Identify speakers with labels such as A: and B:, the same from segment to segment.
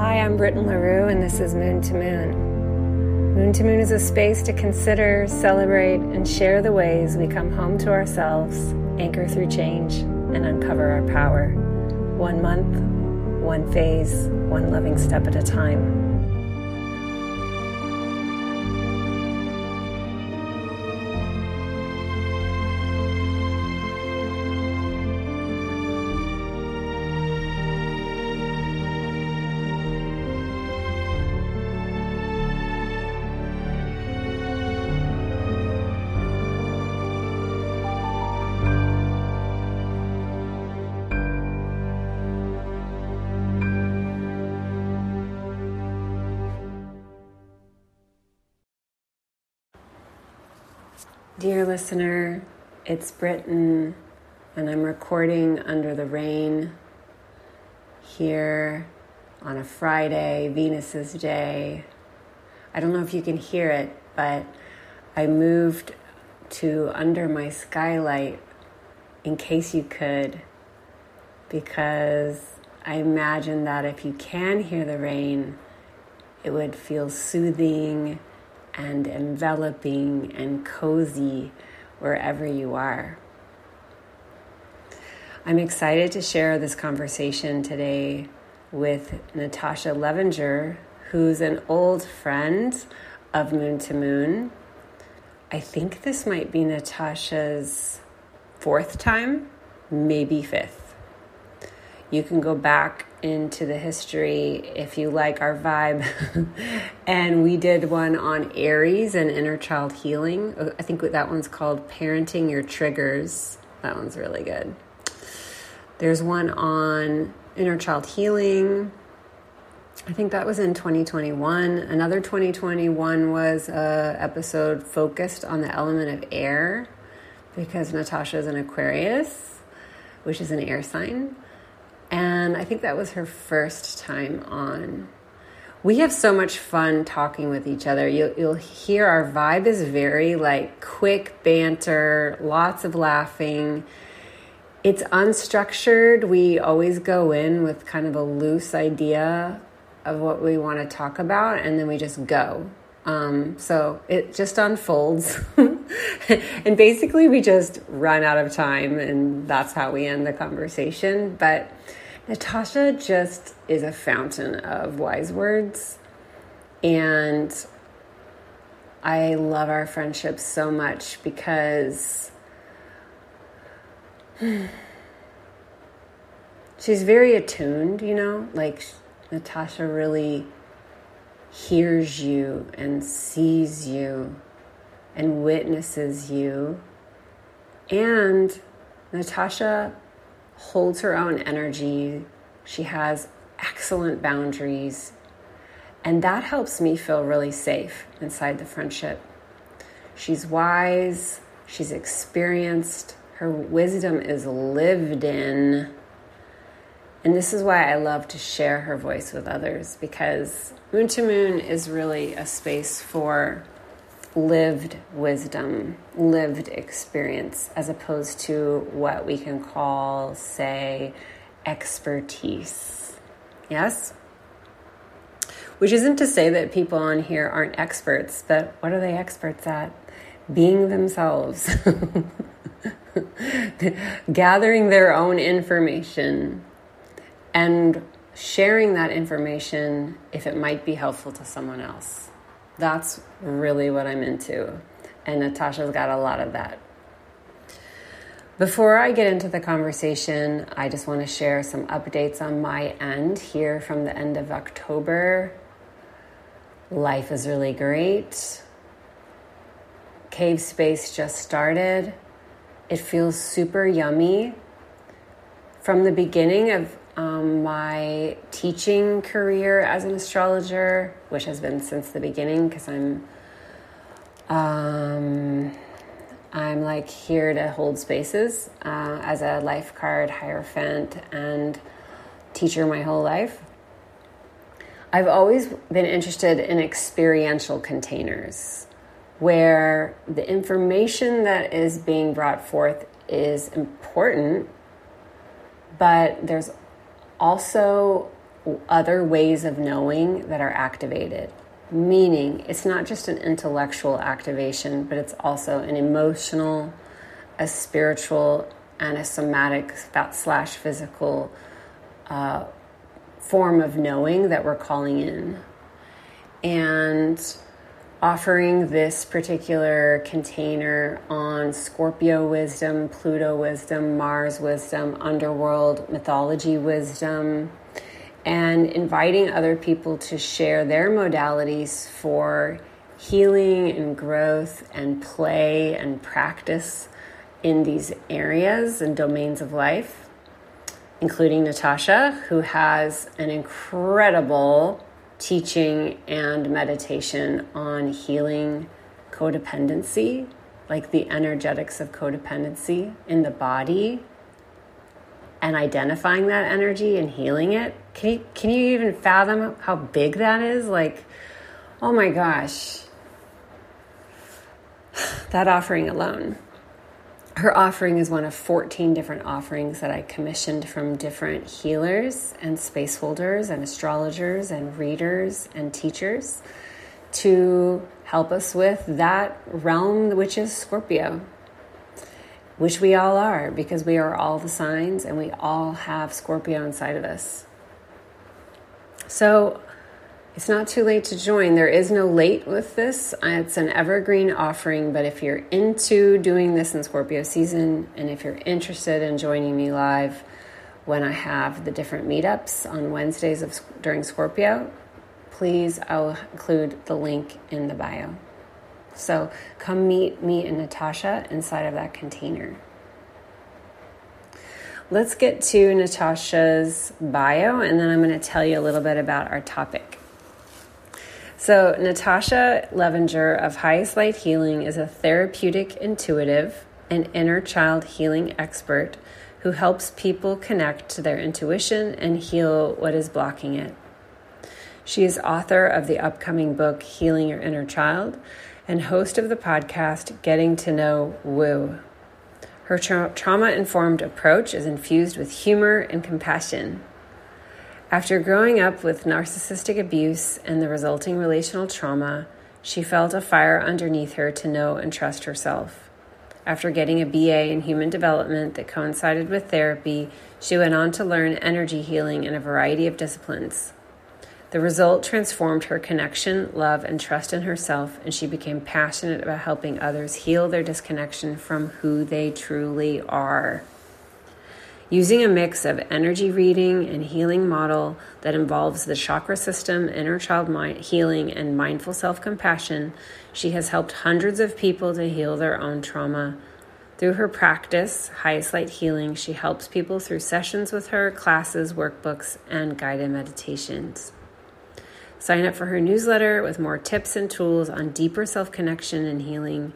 A: Hi, I'm Britton LaRue, and this is Moon to Moon. Moon to Moon is a space to consider, celebrate, and share the ways we come home to ourselves, anchor through change, and uncover our power. One month, one phase, one loving step at a time. Listener, it's Britton, and I'm recording under the rain here on a Friday, Venus's Day. I don't know if you can hear it, but I moved to under my skylight in case you could, because I imagine that if you can hear the rain, it would feel soothing and enveloping and cozy wherever you are. I'm excited to share this conversation today with Natasha Levinger, who's an old friend of Moon to Moon. I think this might be Natasha's fourth time, maybe fifth. You can go back into the history if you like our vibe. and we did one on Aries and inner child healing. I think that one's called Parenting Your Triggers. That one's really good. There's one on inner child healing. I think that was in 2021. Another 2021 was a episode focused on the element of air because Natasha is an Aquarius, which is an air sign. And I think that was her first time on. We have so much fun talking with each other. You'll, you'll hear our vibe is very like quick banter, lots of laughing. It's unstructured. We always go in with kind of a loose idea of what we want to talk about, and then we just go. Um, so it just unfolds. and basically, we just run out of time, and that's how we end the conversation. But Natasha just is a fountain of wise words. And I love our friendship so much because she's very attuned, you know? Like, Natasha really hears you and sees you and witnesses you. And Natasha holds her own energy. She has excellent boundaries. And that helps me feel really safe inside the friendship. She's wise, she's experienced, her wisdom is lived in. And this is why I love to share her voice with others because Moon to Moon is really a space for lived wisdom, lived experience, as opposed to what we can call, say, expertise. Yes? Which isn't to say that people on here aren't experts, but what are they experts at? Being themselves, gathering their own information, and sharing that information if it might be helpful to someone else. That's really what I'm into. And Natasha's got a lot of that. Before I get into the conversation, I just want to share some updates on my end here from the end of October. Life is really great. Cave Space just started. It feels super yummy. From the beginning of um, my teaching career as an astrologer, which has been since the beginning because I'm um, I'm like here to hold spaces uh, as a life card hierophant and teacher my whole life. I've always been interested in experiential containers where the information that is being brought forth is important, but there's also other ways of knowing that are activated. Meaning, it's not just an intellectual activation, but it's also an emotional, a spiritual, and a somatic slash physical uh, form of knowing that we're calling in. And offering this particular container on Scorpio wisdom, Pluto wisdom, Mars wisdom, underworld mythology wisdom, and inviting other people to share their modalities for healing and growth and play and practice in these areas and domains of life, including Natasha, who has an incredible teaching and meditation on healing codependency, like the energetics of codependency in the body and identifying that energy and healing it. Can you, can you even fathom how big that is? Like, oh my gosh, that offering alone her offering is one of 14 different offerings that I commissioned from different healers and space holders and astrologers and readers and teachers to help us with that realm, which is Scorpio, which we all are because we are all the signs and we all have Scorpio inside of us. So it's not too late to join. There is no late with this. Uh, it's an evergreen offering, but if you're into doing this in Scorpio season and if you're interested in joining me live when I have the different meetups on Wednesdays of during Scorpio, please I'll include the link in the bio. So come meet me and Natasha inside of that container. Let's get to Natasha's bio and then I'm going to tell you a little bit about our topic. So, Natasha Levinger of Highest Light Healing is a therapeutic intuitive and inner child healing expert who helps people connect to their intuition and heal what is blocking it. She is author of the upcoming book Healing Your Inner Child and host of the podcast Getting to Know Woo. Her tra- trauma informed approach is infused with humor and compassion. After growing up with narcissistic abuse and the resulting relational trauma, she felt a fire underneath her to know and trust herself. After getting a BA in human development that coincided with therapy, she went on to learn energy healing in a variety of disciplines. The result transformed her connection, love, and trust in herself, and she became passionate about helping others heal their disconnection from who they truly are. Using a mix of energy reading and healing model that involves the chakra system, inner child mind, healing, and mindful self compassion, she has helped hundreds of people to heal their own trauma. Through her practice, Highest Light Healing, she helps people through sessions with her, classes, workbooks, and guided meditations. Sign up for her newsletter with more tips and tools on deeper self connection and healing.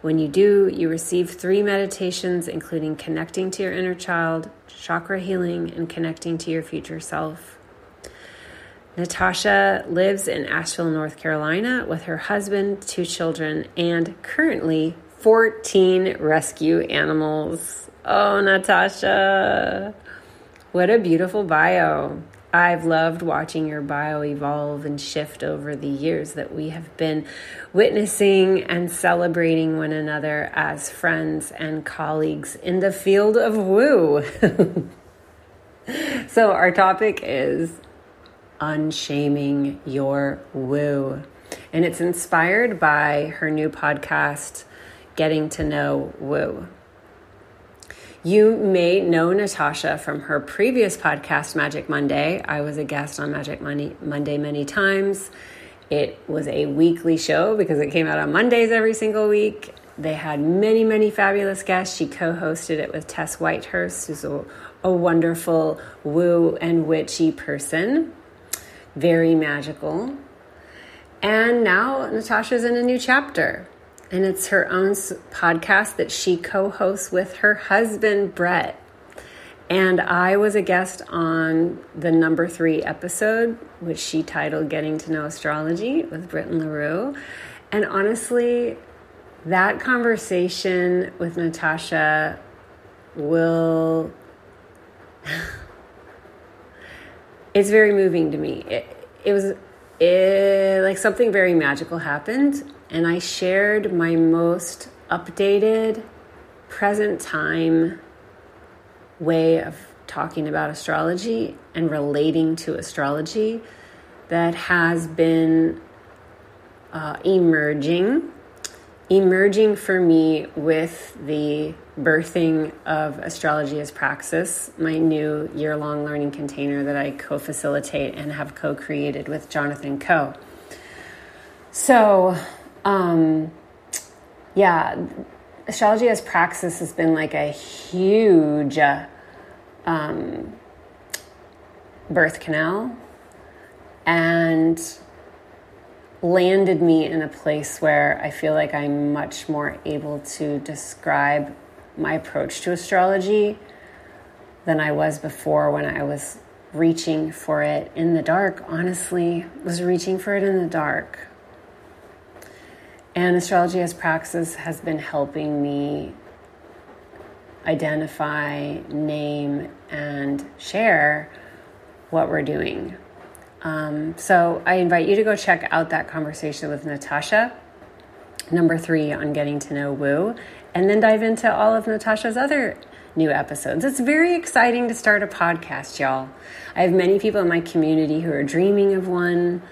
A: When you do, you receive three meditations, including connecting to your inner child, chakra healing, and connecting to your future self. Natasha lives in Asheville, North Carolina with her husband, two children, and currently 14 rescue animals. Oh, Natasha, what a beautiful bio. I've loved watching your bio evolve and shift over the years that we have been witnessing and celebrating one another as friends and colleagues in the field of woo. so, our topic is unshaming your woo. And it's inspired by her new podcast, Getting to Know Woo. You may know Natasha from her previous podcast, Magic Monday. I was a guest on Magic Monday, many times. It was a weekly show because it came out on Mondays every single week. They had many, many fabulous guests. She co hosted it with Tess Whitehurst, who's a, a wonderful woo and witchy person, very magical. And now Natasha's in a new chapter and it's her own podcast that she co hosts with her husband, Brett. And I was a guest on the number three episode, which she titled Getting to Know Astrology with Britton LaRue. And honestly, that conversation with Natasha will. it's very moving to me. It, it was it, like something very magical happened, and I shared my most updated, present time way of talking about astrology and relating to astrology that has been uh, emerging emerging for me with the birthing of Astrology as Praxis, my new year long learning container that I co facilitate and have co created with Jonathan Coe. So, um, yeah, Astrology as Praxis has been like a huge um, birth canal. And landed me in a place where I feel like I'm much more able to describe my approach to astrology than I was before when I was reaching for it in the dark. Honestly, was reaching for it in the dark. And astrology as praxis has been helping me identify, name, and share what we're doing um, so I invite you to go check out that conversation with Natasha, number three on getting to know Woo, and then dive into all of Natasha's other new episodes. It's very exciting to start a podcast, y'all. I have many people in my community who are dreaming of one.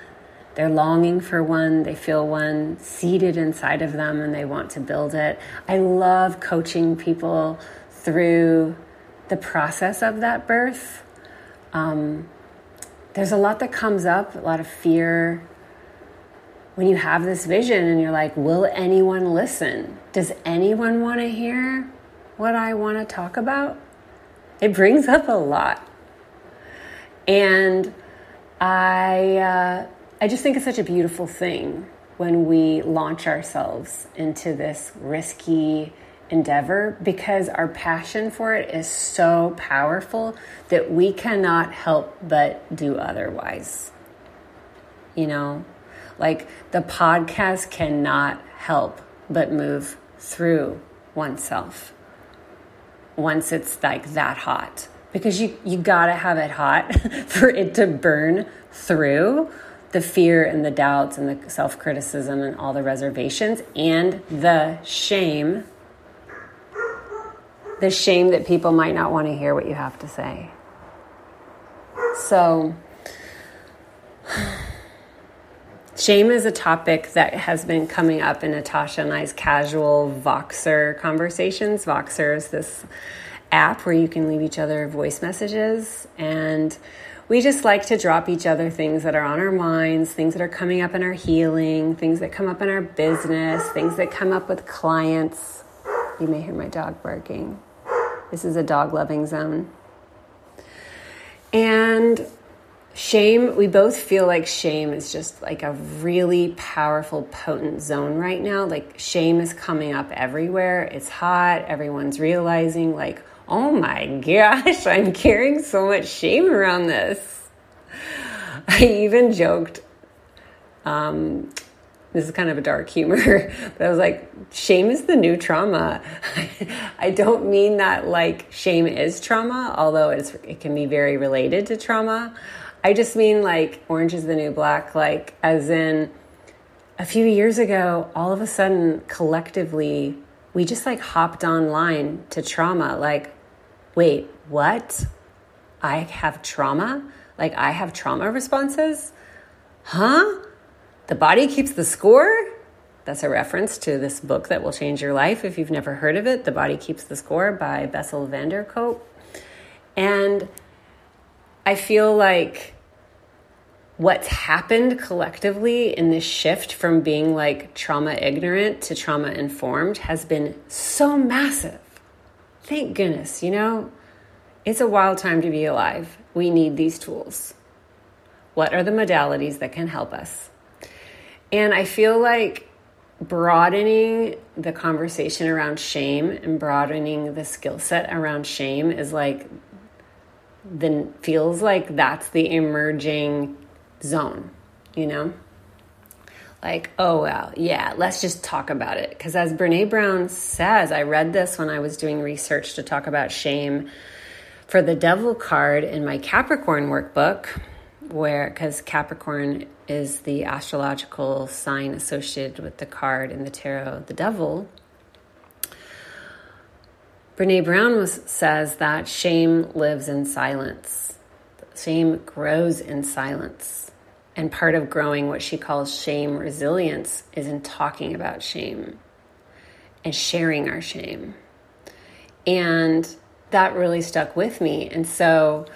A: They're longing for one. They feel one seated inside of them and they want to build it. I love coaching people through the process of that birth. Um, there's a lot that comes up, a lot of fear. When you have this vision and you're like, will anyone listen? Does anyone want to hear what I want to talk about? It brings up a lot. And I, uh, I just think it's such a beautiful thing when we launch ourselves into this risky, endeavor because our passion for it is so powerful that we cannot help but do otherwise. You know, like the podcast cannot help but move through oneself once it's like that hot. Because you you got to have it hot for it to burn through the fear and the doubts and the self-criticism and all the reservations and the shame the shame that people might not want to hear what you have to say. So, shame is a topic that has been coming up in Natasha and I's casual Voxer conversations. Voxer is this app where you can leave each other voice messages and we just like to drop each other things that are on our minds, things that are coming up in our healing, things that come up in our business, things that come up with clients. You may hear my dog barking. This is a dog loving zone. And shame, we both feel like shame is just like a really powerful, potent zone right now. Like shame is coming up everywhere. It's hot. Everyone's realizing, like, oh my gosh, I'm carrying so much shame around this. I even joked um, this is kind of a dark humor, but I was like, shame is the new trauma. I don't mean that like shame is trauma, although it's, it can be very related to trauma. I just mean like orange is the new black, like as in a few years ago, all of a sudden, collectively, we just like hopped online to trauma. Like, wait, what? I have trauma? Like, I have trauma responses? Huh? The body keeps the score. That's a reference to this book that will change your life if you've never heard of it. The Body Keeps the Score by Bessel van der Kolk. And I feel like what's happened collectively in this shift from being like trauma ignorant to trauma informed has been so massive. Thank goodness, you know, it's a wild time to be alive. We need these tools. What are the modalities that can help us? And I feel like broadening the conversation around shame and broadening the skill set around shame is like then feels like that's the emerging zone, you know? Like, oh, well, yeah, let's just talk about it. Because as Brene Brown says, I read this when I was doing research to talk about shame for the devil card in my Capricorn workbook where because Capricorn is the astrological sign associated with the card in the tarot, the devil. Brene Brown was, says that shame lives in silence. Shame grows in silence. And part of growing what she calls shame resilience is in talking about shame and sharing our shame. And that really stuck with me. And so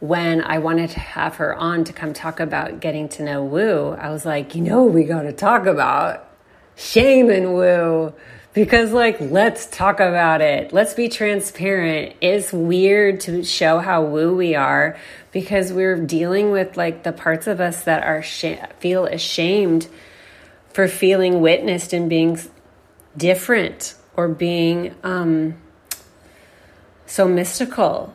A: when I wanted to have her on to come talk about getting to know woo, I was like, you know, we got to talk about shame and woo because like let's talk about it. Let's be transparent. It's weird to show how woo we are because we're dealing with like the parts of us that are sh- feel ashamed for feeling witnessed and being different or being um, so mystical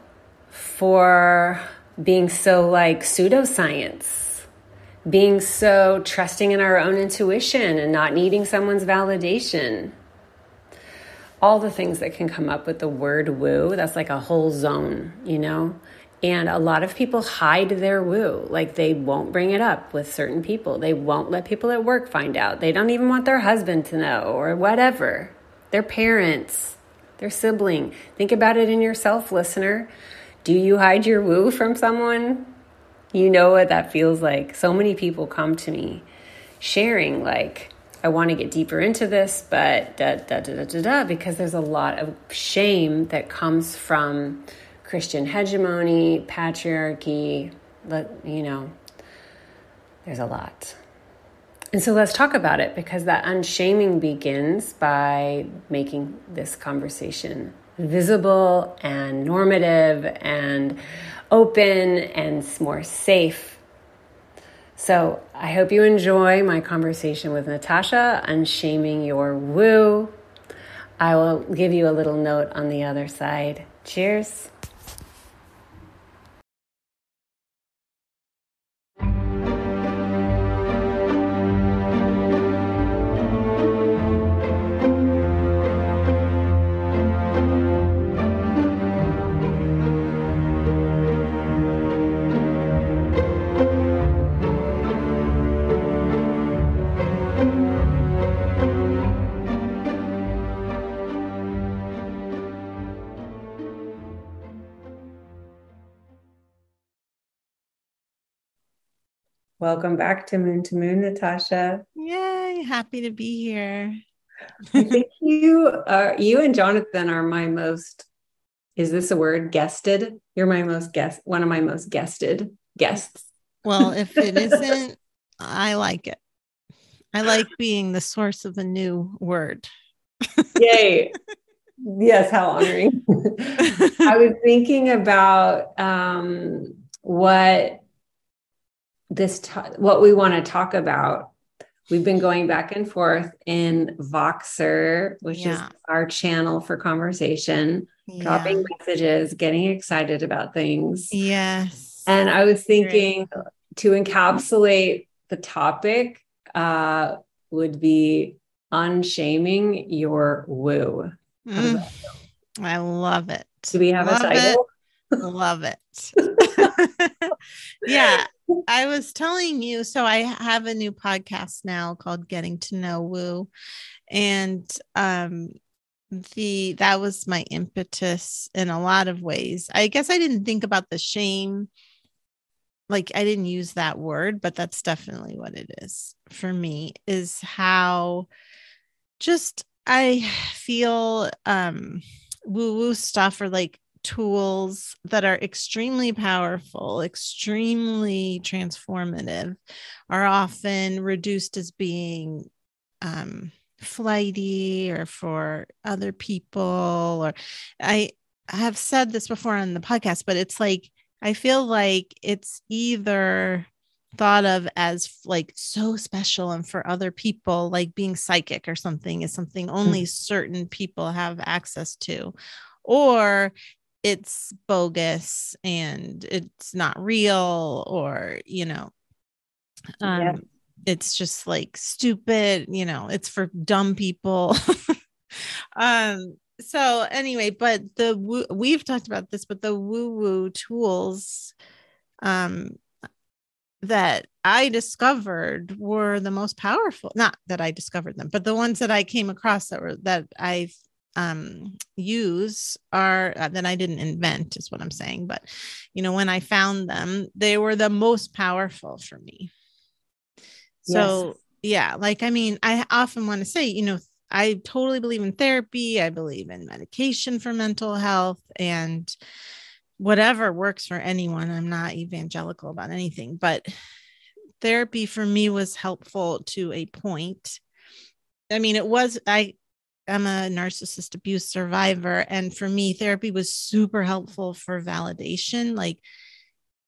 A: for being so like pseudoscience being so trusting in our own intuition and not needing someone's validation all the things that can come up with the word woo. That's like a whole zone, you know? And a lot of people hide their woo. Like they won't bring it up with certain people. They won't let people at work find out. They don't even want their husband to know or whatever. Their parents, their sibling. Think about it in yourself, listener. Do you hide your woo from someone? You know what that feels like. So many people come to me sharing, like, I want to get deeper into this, but da, da, da, da, da, da, because there's a lot of shame that comes from Christian hegemony, patriarchy, you know, there's a lot. And so let's talk about it because that unshaming begins by making this conversation visible and normative and open and more safe so I hope you enjoy my conversation with Natasha, unshaming your woo. I will give you a little note on the other side. Cheers. Welcome back to Moon to Moon, Natasha.
B: Yay, happy to be here.
A: I think you are you and Jonathan are my most is this a word guested? You're my most guest one of my most guested guests.
B: Well, if it isn't, I like it. I like being the source of a new word.
A: Yay. Yes, how honoring. I was thinking about um, what this what we want to talk about we've been going back and forth in voxer which yeah. is our channel for conversation yeah. dropping messages getting excited about things
B: yes
A: and i was thinking Great. to encapsulate the topic uh, would be unshaming your woo
B: mm, i love it
A: do we have love a title
B: it. love it yeah I was telling you, so I have a new podcast now called Getting to Know Woo. And um the that was my impetus in a lot of ways. I guess I didn't think about the shame like I didn't use that word, but that's definitely what it is for me is how just I feel um woo woo stuff or like tools that are extremely powerful, extremely transformative, are often reduced as being um, flighty or for other people. Or I have said this before on the podcast, but it's like, I feel like it's either thought of as like so special and for other people like being psychic or something is something only mm. certain people have access to or it's bogus and it's not real or you know um yeah. it's just like stupid you know it's for dumb people um so anyway but the we've talked about this but the woo woo tools um that I discovered were the most powerful. Not that I discovered them, but the ones that I came across that were that I um use are uh, that I didn't invent is what I'm saying, but you know when I found them, they were the most powerful for me. So, yes. yeah, like I mean, I often want to say, you know, I totally believe in therapy, I believe in medication for mental health and whatever works for anyone. I'm not evangelical about anything, but therapy for me was helpful to a point. I mean, it was, I, am a narcissist abuse survivor. And for me, therapy was super helpful for validation, like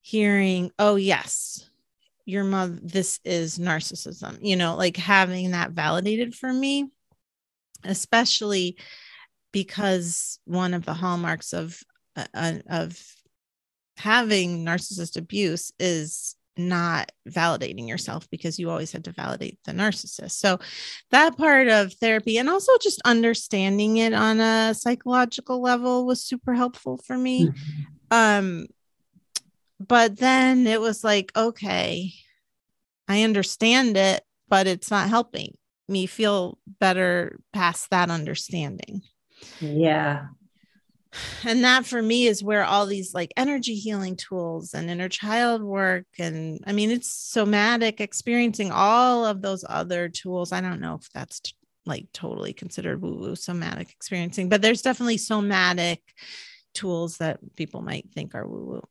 B: hearing, oh, yes, your mother, this is narcissism, you know, like having that validated for me, especially because one of the hallmarks of uh, uh, of having narcissist abuse is not validating yourself because you always had to validate the narcissist. So that part of therapy and also just understanding it on a psychological level was super helpful for me. Mm-hmm. Um but then it was like okay, I understand it, but it's not helping me feel better past that understanding.
A: Yeah
B: and that for me is where all these like energy healing tools and inner child work and i mean it's somatic experiencing all of those other tools. I don't know if that's t- like totally considered woo woo somatic experiencing but there's definitely somatic tools that people might think are woo woo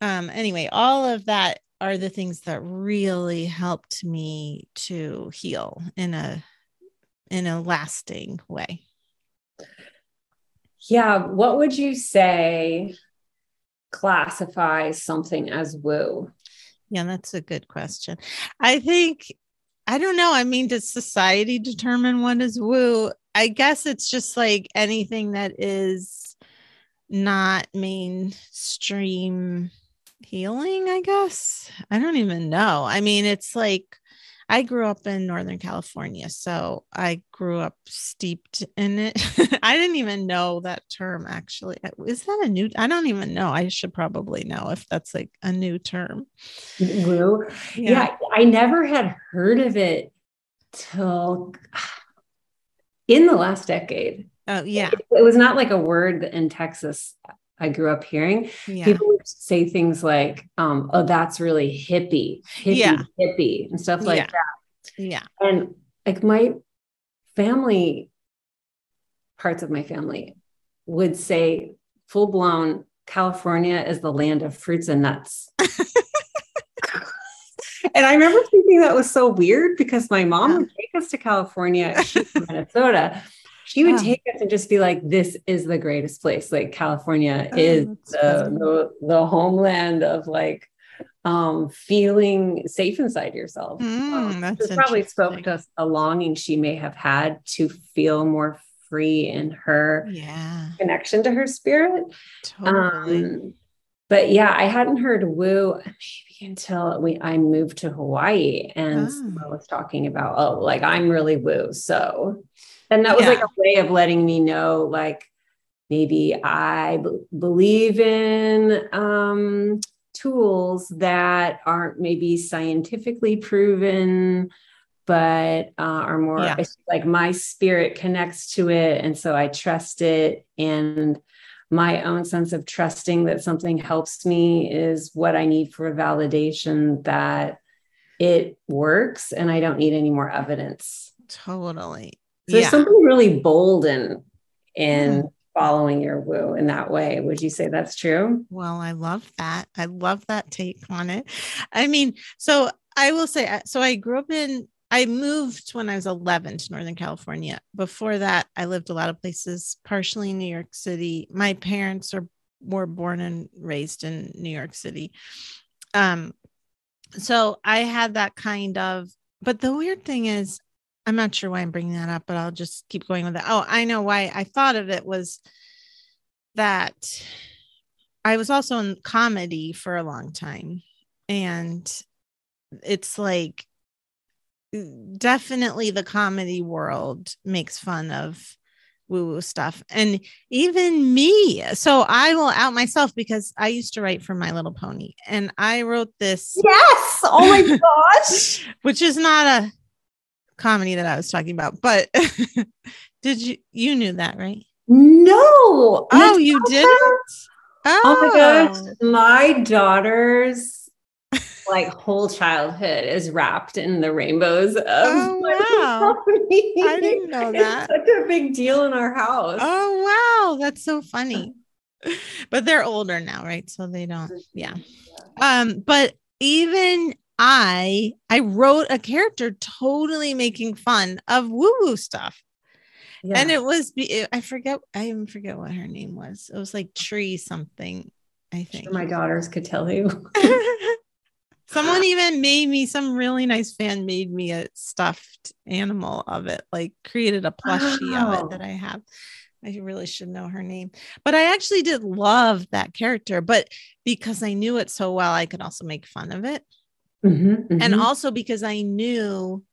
B: um anyway all of that are the things that really helped me to heal in a in a lasting way
A: yeah. What would you say classifies something as woo?
B: Yeah, that's a good question. I think, I don't know. I mean, does society determine what is woo? I guess it's just like anything that is not mainstream healing, I guess. I don't even know. I mean, it's like I grew up in Northern California, so I grew up steeped in it. I didn't even know that term actually. Is that a new? I don't even know. I should probably know if that's like a new term.
A: Woo. Yeah. yeah, I never had heard of it till in the last decade.
B: Oh, yeah.
A: It, it was not like a word in Texas I grew up hearing. Yeah. People would say things like, um, oh, that's really hippie, hippie, yeah. hippie, and stuff like
B: yeah.
A: that.
B: Yeah.
A: And like my family, parts of my family would say full blown California is the land of fruits and nuts. and I remember thinking that was so weird because my mom yeah. would take us to California, she's from Minnesota she would take us and just be like, this is the greatest place. Like California oh, is the, the, the, homeland of like um, feeling safe inside yourself. Mm, um, that's probably spoke to a longing she may have had to feel more free in her
B: yeah.
A: connection to her spirit. Totally. Um, but yeah, I hadn't heard woo maybe until we I moved to Hawaii and oh. I was talking about, oh, like I'm really woo. So and that was yeah. like a way of letting me know, like, maybe I b- believe in um, tools that aren't maybe scientifically proven, but uh, are more yeah. like my spirit connects to it. And so I trust it. And my own sense of trusting that something helps me is what I need for a validation that it works and I don't need any more evidence.
B: Totally.
A: So there's something really bold in in mm. following your woo in that way. Would you say that's true?
B: Well, I love that. I love that take on it. I mean, so I will say, uh, so I grew up in, I moved when I was 11 to Northern California. Before that, I lived a lot of places, partially in New York City. My parents are were born and raised in New York City. Um, so I had that kind of, but the weird thing is, I'm not sure why I'm bringing that up, but I'll just keep going with it. Oh, I know why I thought of it was that I was also in comedy for a long time. And it's like definitely the comedy world makes fun of woo woo stuff. And even me. So I will out myself because I used to write for My Little Pony and I wrote this.
A: Yes. Oh my gosh.
B: which is not a comedy that I was talking about, but did you, you knew that, right?
A: No.
B: Oh, you didn't?
A: Oh. oh my gosh. My daughter's like whole childhood is wrapped in the rainbows of
B: oh, wow. I didn't know that.
A: It's such a big deal in our house.
B: Oh wow, that's so funny. but they're older now, right? So they don't, yeah. Um, but even I I wrote a character totally making fun of woo-woo stuff. Yeah. And it was I forget I even forget what her name was. It was like tree something, I think.
A: Sure my daughters could tell you.
B: Someone even made me some really nice fan made me a stuffed animal of it, like created a plushie wow. of it that I have. I really should know her name. But I actually did love that character, but because I knew it so well, I could also make fun of it. Mm-hmm, mm-hmm. And also because I knew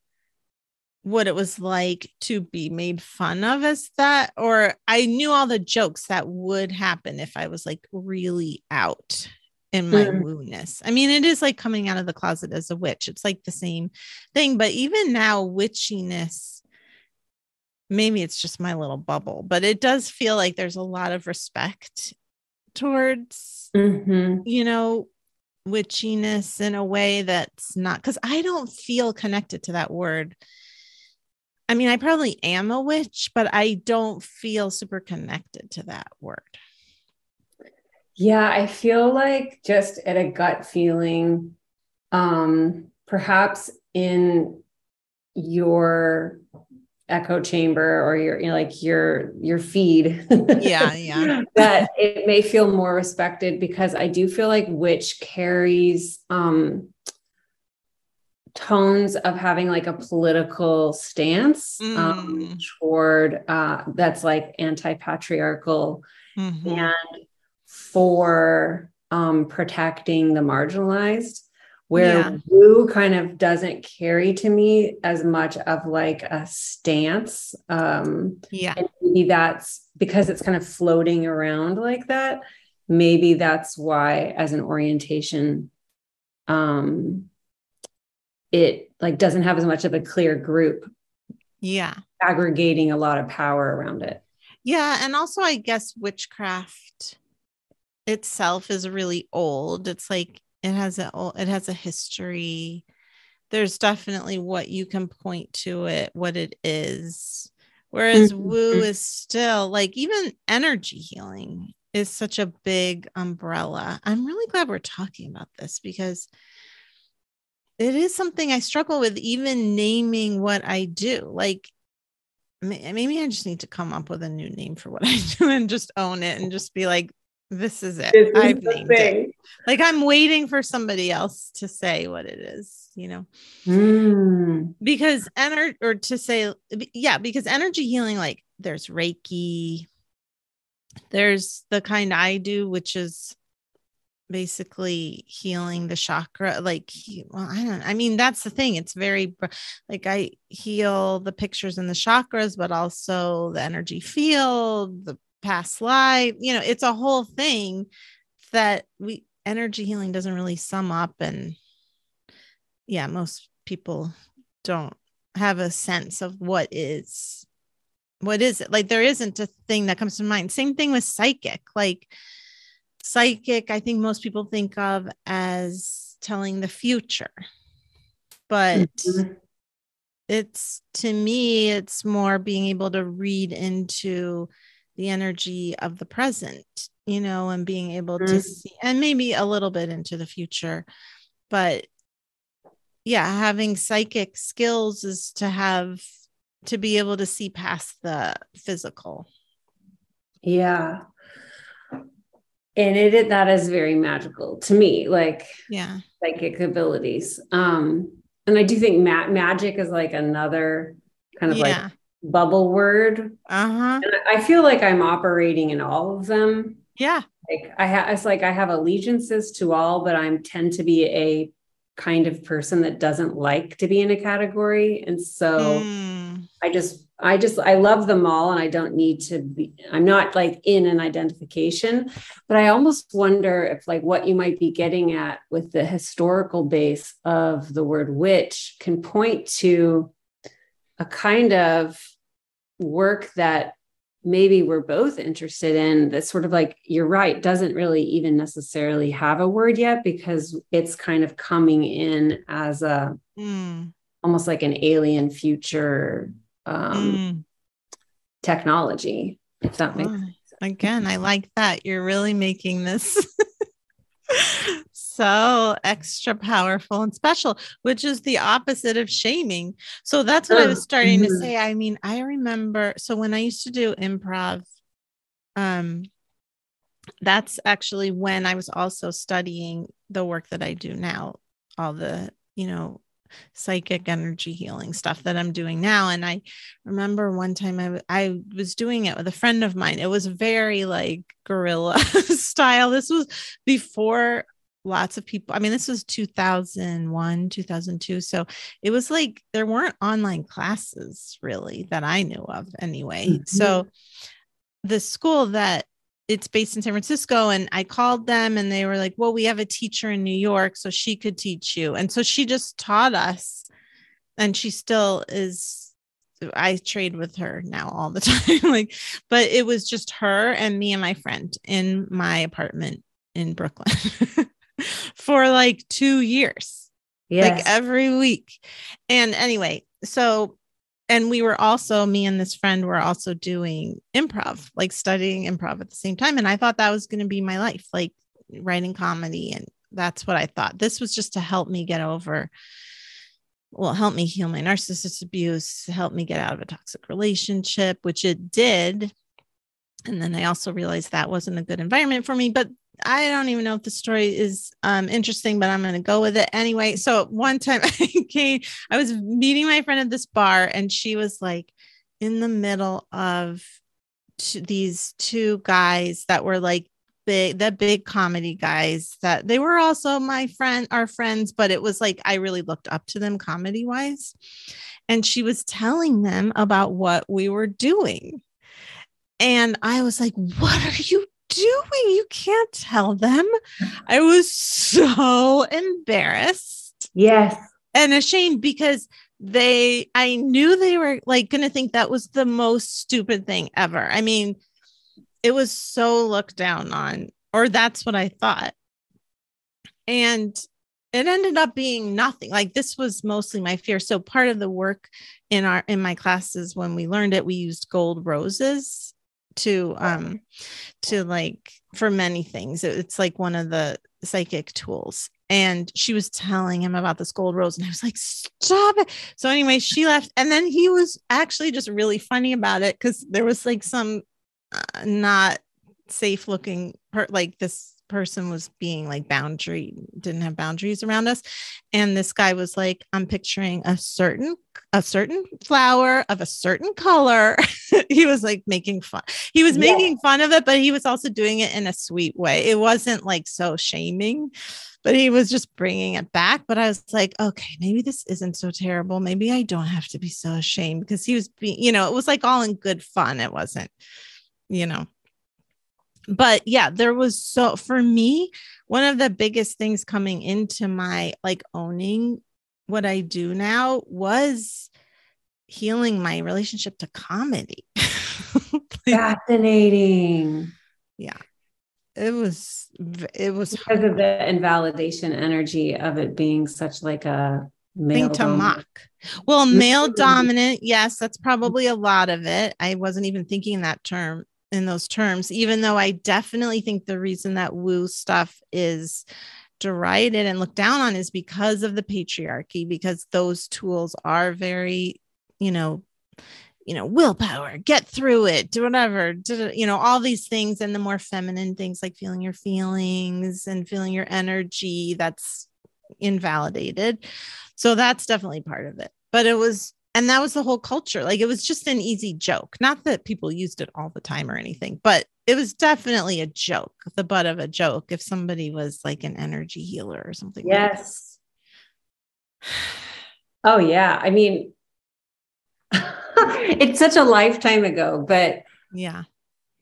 B: what it was like to be made fun of as that, or I knew all the jokes that would happen if I was like really out in my mm. woo-ness. I mean, it is like coming out of the closet as a witch. It's like the same thing. But even now, witchiness, maybe it's just my little bubble, but it does feel like there's a lot of respect towards, mm-hmm. you know, witchiness in a way that's not because I don't feel connected to that word. I mean, I probably am a witch, but I don't feel super connected to that word.
A: Yeah, I feel like just at a gut feeling, um, perhaps in your echo chamber or your you know, like your your feed
B: yeah yeah
A: that it may feel more respected because i do feel like witch carries um tones of having like a political stance um, mm. um, toward uh that's like anti-patriarchal mm-hmm. and for um, protecting the marginalized where yeah. woo kind of doesn't carry to me as much of like a stance um
B: yeah
A: and maybe that's because it's kind of floating around like that maybe that's why as an orientation um it like doesn't have as much of a clear group
B: yeah
A: aggregating a lot of power around it
B: yeah and also i guess witchcraft itself is really old. It's like it has a it has a history. There's definitely what you can point to it, what it is. Whereas mm-hmm. woo is still like even energy healing is such a big umbrella. I'm really glad we're talking about this because it is something I struggle with even naming what I do. Like maybe I just need to come up with a new name for what I do and just own it and just be like, this is it. This I've named thing. it. Like I'm waiting for somebody else to say what it is, you know. Mm. Because energy or to say yeah, because energy healing like there's Reiki. There's the kind I do which is basically healing the chakra like well i don't i mean that's the thing it's very like i heal the pictures in the chakras but also the energy field the past life you know it's a whole thing that we energy healing doesn't really sum up and yeah most people don't have a sense of what is what is it? Like there isn't a thing that comes to mind. Same thing with psychic. Like psychic i think most people think of as telling the future but mm-hmm. it's to me it's more being able to read into the energy of the present, you know, and being able mm-hmm. to see, and maybe a little bit into the future. But yeah, having psychic skills is to have to be able to see past the physical.
A: Yeah. And it that is very magical to me, like
B: yeah,
A: psychic abilities. Um, and I do think ma- magic is like another kind of yeah. like bubble word.
B: Uh-huh.
A: I feel like I'm operating in all of them.
B: Yeah.
A: Like I have it's like I have allegiances to all, but I'm tend to be a kind of person that doesn't like to be in a category. And so mm. I just I just I love them all and I don't need to be I'm not like in an identification but I almost wonder if like what you might be getting at with the historical base of the word witch can point to a kind of work that maybe we're both interested in that sort of like you're right doesn't really even necessarily have a word yet because it's kind of coming in as a mm. almost like an alien future um, mm. technology if that makes oh, sense
B: again i like that you're really making this so extra powerful and special, which is the opposite of shaming. So that's what I was starting to mm-hmm. say. I mean, I remember so when I used to do improv, um, that's actually when I was also studying the work that I do now, all the, you know, psychic energy healing stuff that I'm doing now. And I remember one time I, I was doing it with a friend of mine. It was very like guerrilla style. This was before lots of people. I mean, this was 2001, 2002. So it was like there weren't online classes really that I knew of anyway. Mm-hmm. So the school that it's based in San Francisco and I called them and they were like, "Well, we have a teacher in New York so she could teach you." And so she just taught us and she still is I trade with her now all the time like but it was just her and me and my friend in my apartment in Brooklyn. for like two years. Yes. Like every week. And anyway, so and we were also me and this friend were also doing improv, like studying improv at the same time. And I thought that was going to be my life, like writing comedy. And that's what I thought. This was just to help me get over, well, help me heal my narcissist abuse, help me get out of a toxic relationship, which it did. And then I also realized that wasn't a good environment for me. But I don't even know if the story is um, interesting, but I'm going to go with it anyway. So one time I came, I was meeting my friend at this bar, and she was like in the middle of t- these two guys that were like big, the big comedy guys that they were also my friend, our friends, but it was like I really looked up to them comedy wise. And she was telling them about what we were doing. And I was like, What are you doing? You can't tell them. I was so embarrassed.
A: Yes.
B: And ashamed because they, I knew they were like going to think that was the most stupid thing ever. I mean, it was so looked down on, or that's what I thought. And it ended up being nothing like this was mostly my fear so part of the work in our in my classes when we learned it we used gold roses to um to like for many things. It's like one of the psychic tools. And she was telling him about this gold rose and i was like stop it. So anyway she left. And then he was actually just really funny about it because there was like some uh, not safe looking per- like this person was being like boundary didn't have boundaries around us and this guy was like i'm picturing a certain a certain flower of a certain color. He was like making fun he was yeah. making fun of it but he was also doing it in a sweet way. It wasn't like so shaming but he was just bringing it back but i was like okay maybe this isn't so terrible. Maybe i don't have to be so ashamed because he was being you know it was like all in good fun. It wasn't you know but yeah, there was so for me, one of the biggest things coming into my like owning what I do now was healing my relationship to comedy.
A: Fascinating.
B: Yeah. It was it was
A: because hard. of the invalidation energy of it being such like a
B: male thing to mock. Well, male dominant, yes, that's probably a lot of it. I wasn't even thinking that term in those terms, even though I definitely think the reason that woo stuff is derided and looked down on is because of the patriarchy, because those tools are very, you know, you know, willpower, get through it, do whatever, do, you know, all these things. And the more feminine things like feeling your feelings and feeling your energy, that's invalidated. So that's definitely part of it. But it was and that was the whole culture. Like it was just an easy joke. Not that people used it all the time or anything but it was definitely a joke the butt of a joke if somebody was like an energy healer or something
A: yes. Like oh yeah. I mean it's such a lifetime ago, but
B: yeah,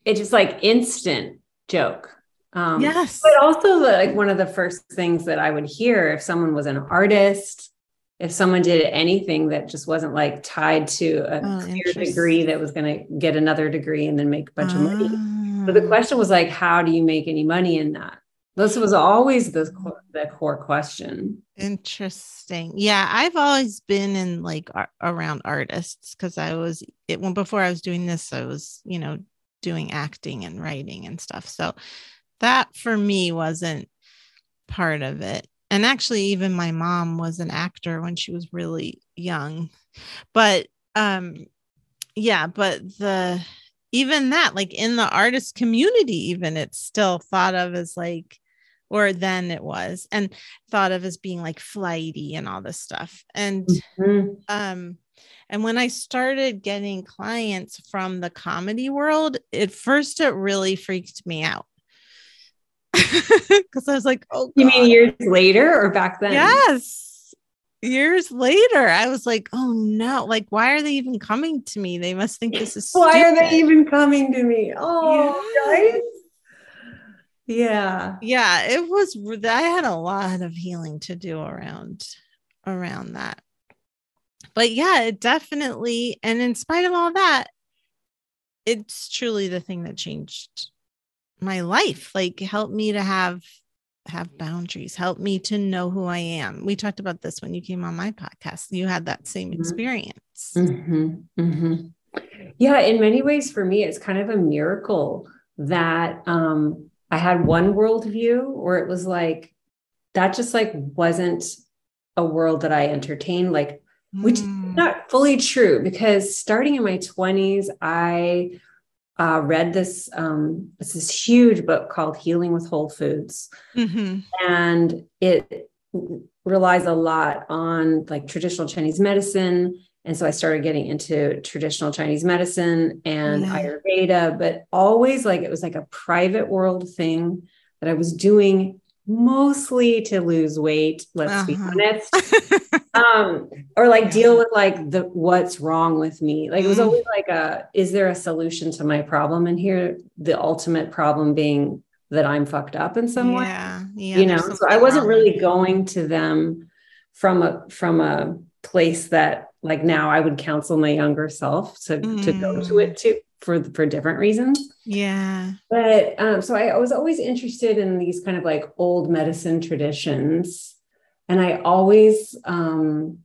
A: it's just like instant joke. Um,
B: yes.
A: But also, the, like one of the first things that I would hear if someone was an artist, if someone did anything that just wasn't like tied to a
B: Oh,
A: clear degree that was going to get another degree and then make a bunch of money.
B: Ah.
A: But the question was like, how do you make any money in that? This was always the core, the core question.
B: Interesting. Yeah, I've always been in like ar- around artists because I was it when before I was doing this, I was, you know, doing acting and writing and stuff. So that for me wasn't part of it. And actually even my mom was an actor when she was really young. But um yeah, but the even that like in the artist community even it's still thought of as like or then it was and thought of as being like flighty and all this stuff and
A: Mhm.
B: um and when i started getting clients from the comedy world at first it really freaked me out because i was like oh
A: You mean years later or back then?
B: yes years later i was like oh no like why are they even coming to me they must think this is
A: Why are they even coming to me? Oh, guys. Yeah.
B: yeah it was i had a lot of healing to do around around that but yeah it definitely and in spite of all that it's truly the thing that changed my life like help me to have have boundaries help me to know who i am. We talked about this when you came on my podcast. You had that same
A: Mhm.
B: experience.
A: Hmm hmm Yeah, in many ways, for me, it's kind of a miracle that um, I had one worldview where it was like that just like wasn't a world that I entertained, like which is
B: Mm.
A: not fully true because starting in my 20s, I uh, read this um, it's this huge book called Healing with Whole Foods.
B: Mhm.
A: and it relies a lot on like traditional Chinese medicine. And so I started getting into traditional Chinese medicine and
B: Yeah.
A: Ayurveda, but always like it was like a private world thing that I was doing mostly to lose weight, let's be
B: Uh-huh.
A: honest. Um, or like deal with like the what's wrong with me. Like it was
B: Mm.
A: always like a is there a solution to my problem? And here the ultimate problem being that I'm fucked up in some way
B: yeah, yeah
A: you know so i wasn't really going to them from a from a place that like now i would counsel my younger self to to go to
B: Mm.
A: it to for for different reasons
B: yeah
A: but um so I, was always interested in these kind of like old medicine traditions and i always um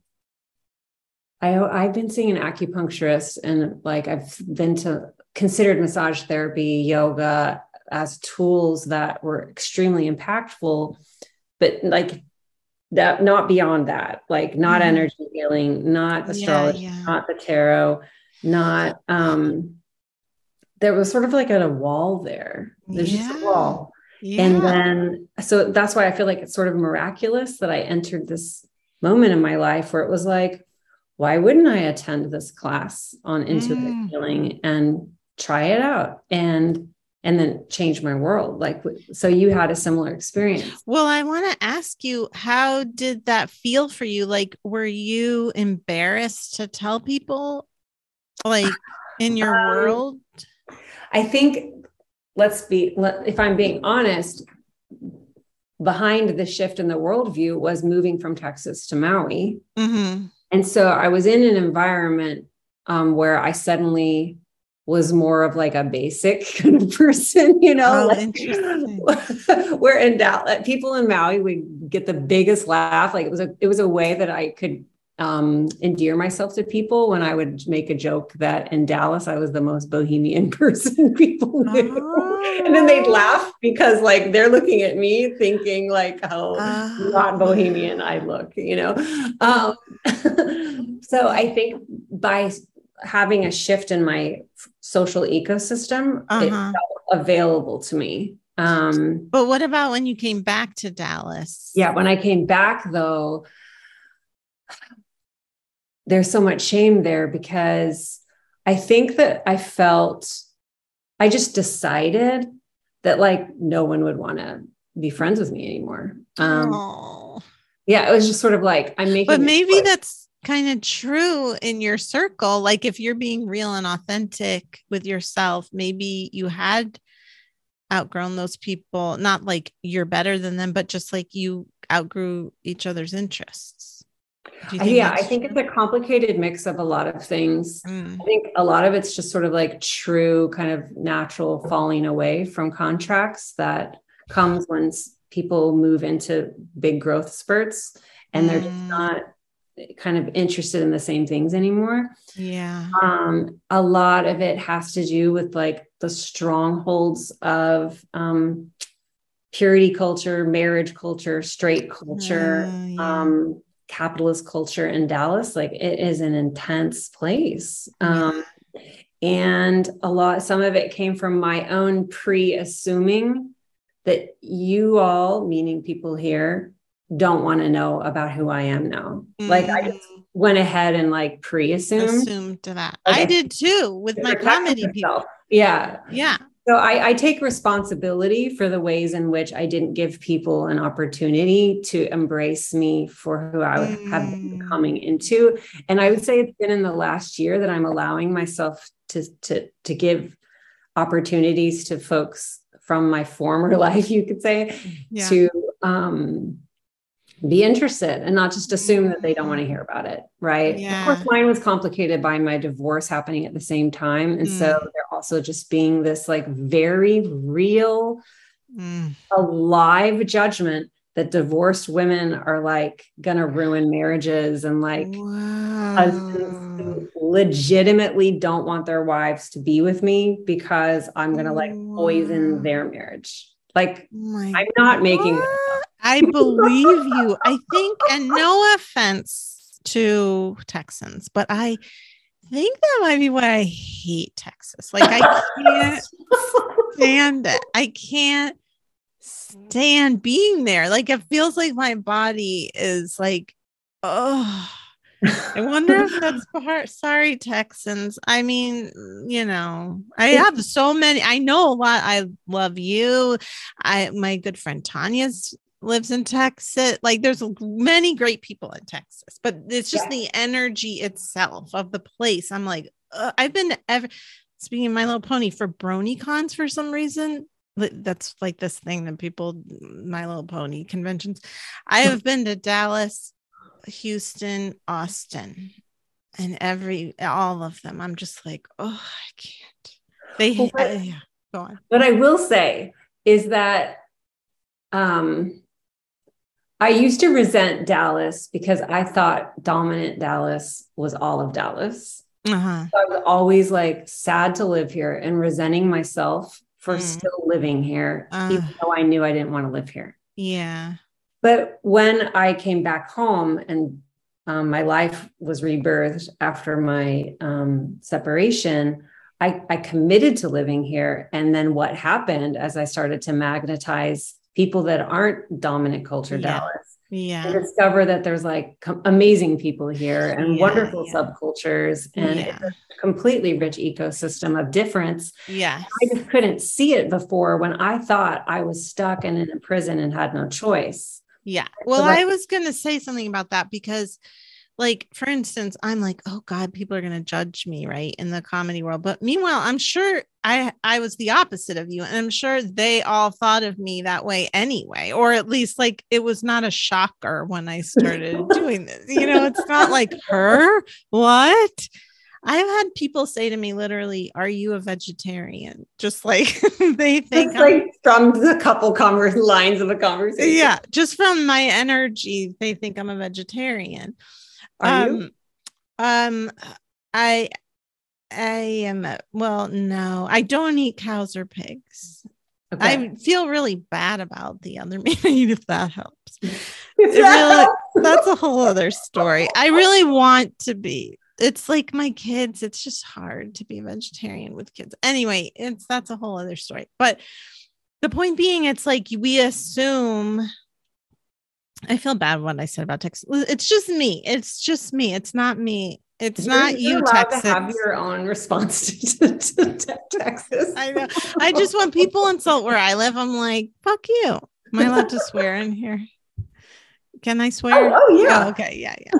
A: I, I've been seeing an acupuncturist and like I've been to considered massage therapy, yoga as tools that were extremely impactful, but like that, not beyond that, like not
B: Mhm.
A: energy healing, not
B: Yeah,
A: astrology,
B: yeah.
A: not the tarot, not, um, there was sort of like a wall there. There's just
B: Yeah.
A: a wall.
B: yeah
A: And then, so that's why I feel like it's sort of miraculous that I entered this moment in my life where it was like, why wouldn't I attend this class on intuitive
B: Mm.
A: healing and try it out and and then change my world? Like, so you had a similar experience.
B: Well, I want to ask you, how did that feel for you? Like, were you embarrassed to tell people, like, in your
A: Um,
B: world?
A: I think, let's be, if I'm being honest, behind the shift in the worldview was moving from Texas to Maui.
B: Mm-hmm.
A: And so I was in an environment um, where I suddenly was more of like a basic kind of person, you know,
B: Oh,
A: like, where in Dallas, people in Maui would get the biggest laugh. Like it was a, it was a way that I could um, endear myself to people when I would make a joke that in Dallas, I was the most bohemian person people knew. And then they'd laugh because like they're looking at me thinking like how
B: Ah.
A: not bohemian I look, you know. Um, so I think by having a shift in my social ecosystem, it
B: Uh-huh.
A: felt available to me. Um,
B: But what about when you came back to Dallas?
A: yeah, when I came back though, there's so much shame there because I think that I felt, I just decided that like no one would want to be friends with me anymore. Um, yeah, it was just sort of like I'm making.
B: But maybe that's kind of true in your circle. Like if you're being real and authentic with yourself, maybe you had outgrown those people, not like you're better than them, but just like you outgrew each other's interests.
A: Yeah, I think it's a complicated mix of a lot of things. Mm. I think a lot of it's just sort of like true kind of natural falling away from contracts that comes when people move into big growth spurts and they're just mm. not kind of interested in the same things anymore.
B: Yeah.
A: Um, a lot of it has to do with like the strongholds of um, purity culture, marriage culture, straight culture, uh, yeah. um, capitalist culture in Dallas. Like it is an intense place. Um, and a lot, some of it came from my own pre assuming that you all, meaning people here, don't want to know about who I am now. Mm-hmm. Like I just mm. went ahead and like pre-assumed.
B: Assumed to that. I did too with my comedy people.
A: Yeah.
B: Yeah.
A: So I, I, take responsibility for the ways in which I didn't give people an opportunity to embrace me for who I mm. have been coming into. And I would say it's been in the last year that I'm allowing myself to to to give opportunities to folks from my former life, you could say, yeah. to um be interested and not just assume that they don't want to hear about it right yeah. of course mine was complicated by my divorce happening at the same time and mm. so they're also just being this like very real mm. alive judgment that divorced women are like gonna ruin marriages and like wow. husbands legitimately don't want their wives to be with me because i'm gonna like poison their marriage like oh i'm not making
B: I believe you. I think, and no offense to Texans, but I think that might be why I hate Texas. Like I can't stand it. I can't stand being there. Like it feels like my body is like, oh. I wonder if that's part. Sorry, Texans. I mean, you know, I have so many. I know a lot. I love you. I my good friend Tanya's lives in Texas. Like there's many great people in Texas, but it's just yeah. the energy itself of the place. I'm like, uh, I've been ever speaking of My Little Pony for Brony cons for some reason. That's like this thing that people, My Little Pony conventions. I have been to Dallas, Houston, Austin, and every all of them. I'm just like, oh, I can't. They well, uh, yeah, go on.
A: What I will say is that um I used to resent Dallas because I thought dominant Dallas was all of Dallas. Uh-huh. So I was always like sad to live here and resenting myself for mm. still living here, uh, even though I knew I didn't want to live here.
B: Yeah.
A: But when I came back home and um, my life was rebirthed after my um, separation, I, I committed to living here. And then what happened as I started to magnetize people that aren't dominant culture yeah. Dallas.
B: Yeah.
A: And discover that there's like com- amazing people here and yeah, wonderful yeah. subcultures and it's a completely rich ecosystem of difference.
B: Yeah.
A: I just couldn't see it before when I thought I was stuck and in a prison and had no choice.
B: Yeah. Well, so I was going to say something about that because like for instance i'm like oh god people are going to judge me right in the comedy world but meanwhile i'm sure i i was the opposite of you and i'm sure they all thought of me that way anyway or at least like it was not a shocker when i started doing this you know it's not like her what I've had people say to me literally, "Are you a vegetarian?" Just like they think,
A: just like from the couple converse lines of a conversation.
B: Yeah, just from my energy, they think I'm a vegetarian.
A: Are um, you?
B: Um, I, I am. Well, no, I don't eat cows or pigs. Okay. I feel really bad about the other meat if that helps. really, that's a whole other story. I really want to be. It's like my kids. It's just hard to be a vegetarian with kids. Anyway, it's that's a whole other story. But the point being, it's like we assume I feel bad what I said about Texas. It's just me. It's just me. It's not me. It's you're, not you, Texas.
A: To have your own response to, to, to, Texas.
B: I know. I just when people insult where I live, I'm like, "Fuck you." Am I allowed to swear in here? Can I swear?
A: Oh, oh yeah.
B: Oh, okay. Yeah. Yeah.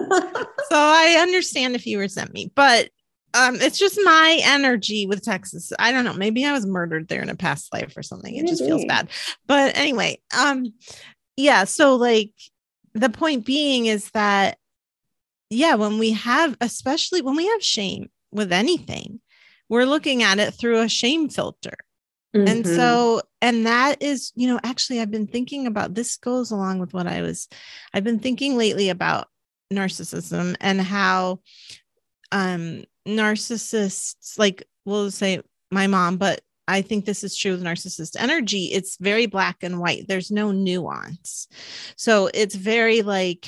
B: so I understand if you resent me, but um, it's just my energy with Texas. I don't know. Maybe I was murdered there in a past life or something. It just feels bad. But anyway, um, yeah. So like the point being is that, yeah, when we have, especially when we have shame with anything, we're looking at it through a shame filter. Mm-hmm. And so, and that is, you know, actually, I've been thinking about this goes along with what I was, I've been thinking lately about narcissism and how um narcissists, like we'll say my mom, but I think this is true with narcissist energy. It's very black and white. There's no nuance. So it's very like,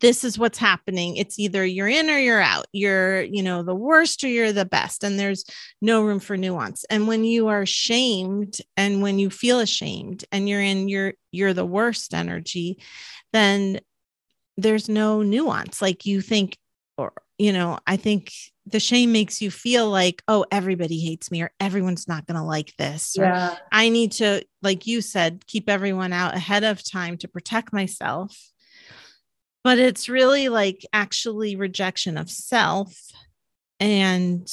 B: this is what's happening. It's either you're in or you're out. You're, you know, the worst or you're the best. And there's no room for nuance. And when you are shamed and when you feel ashamed and you're in your, you're the worst energy, then there's no nuance. Like you think, or, you know, I think the shame makes you feel like, oh, everybody hates me or everyone's not going to like this.
A: Yeah.
B: I need to, like you said, keep everyone out ahead of time to protect myself but it's really like actually rejection of self and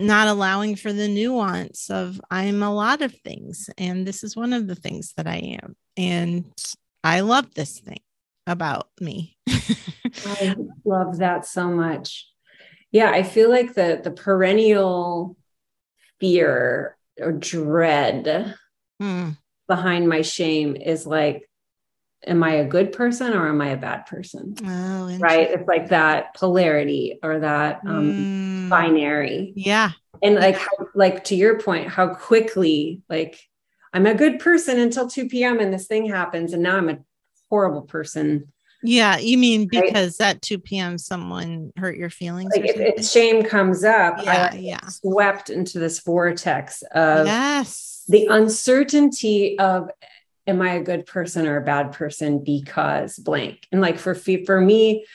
B: not allowing for the nuance of I'm a lot of things and this is one of the things that I am and I love this thing about me.
A: I love that so much. Yeah, I feel like the the perennial fear or dread hmm. behind my shame is like am I a good person or am I a bad person?
B: Oh,
A: right. It's like that polarity or that um, mm. binary.
B: Yeah.
A: And like, how, like to your point, how quickly, like, I'm a good person until 2 p.m. and this thing happens, and now I'm a horrible person.
B: Yeah, you mean because right? at 2 p.m. someone hurt your feelings?
A: Like if, if, shame comes up,
B: yeah,
A: I
B: yeah.
A: swept into this vortex of
B: yes.
A: the uncertainty of am I a good person or a bad person because blank. And like for for me,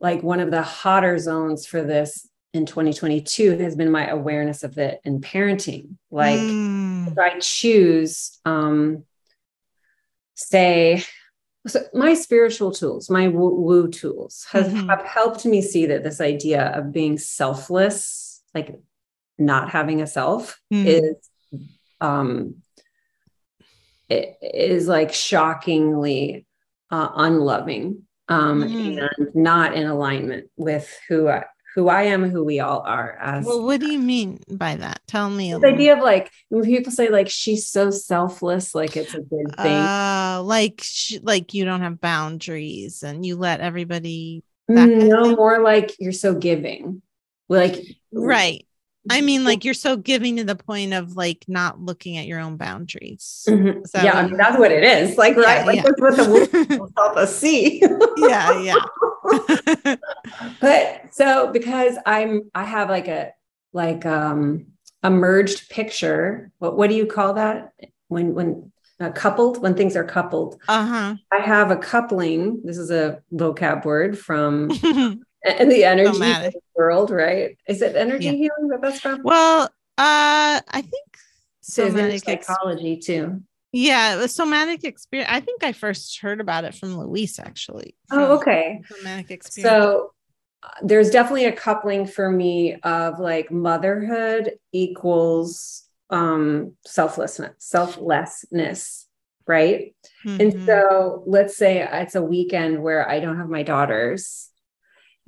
A: like one of the hotter zones for this in 2022 has been my awareness of it in parenting. Like mm. if I choose, um, say, so my spiritual tools, my woo, woo tools have, mm-hmm. have helped me see that this idea of being selfless, like not having a self, mm. is um, is like shockingly uh, unloving um, mm. and not in alignment with who I, who I am, who we all are. As
B: well, what do you mean by that? Tell me.
A: The idea of like when people say like she's so selfless, like it's a good thing.
B: Uh, like she, like you don't have boundaries and you let everybody.
A: No, more like you're so giving. Like
B: right. I mean, like you're so giving to the point of like not looking at your own boundaries.
A: Mm-hmm. So, yeah, I mean, that's what it is. Like, yeah, right? Like yeah. that's what the will help us see.
B: yeah, yeah.
A: but so because I'm, I have like a like um a merged picture. What what do you call that when when uh, coupled when things are coupled?
B: Uh huh.
A: I have a coupling. This is a vocab word from and the energy world, right? Is it energy yeah. healing that that's from?
B: Well, uh, I think
A: somatic psychology too.
B: Yeah, the somatic experience. I think I first heard about it from Luis actually.
A: Oh, okay.
B: Somatic experience.
A: So uh, there's definitely a coupling for me of like motherhood equals um selflessness, selflessness, right? Mm-hmm. And so let's say it's a weekend where I don't have my daughters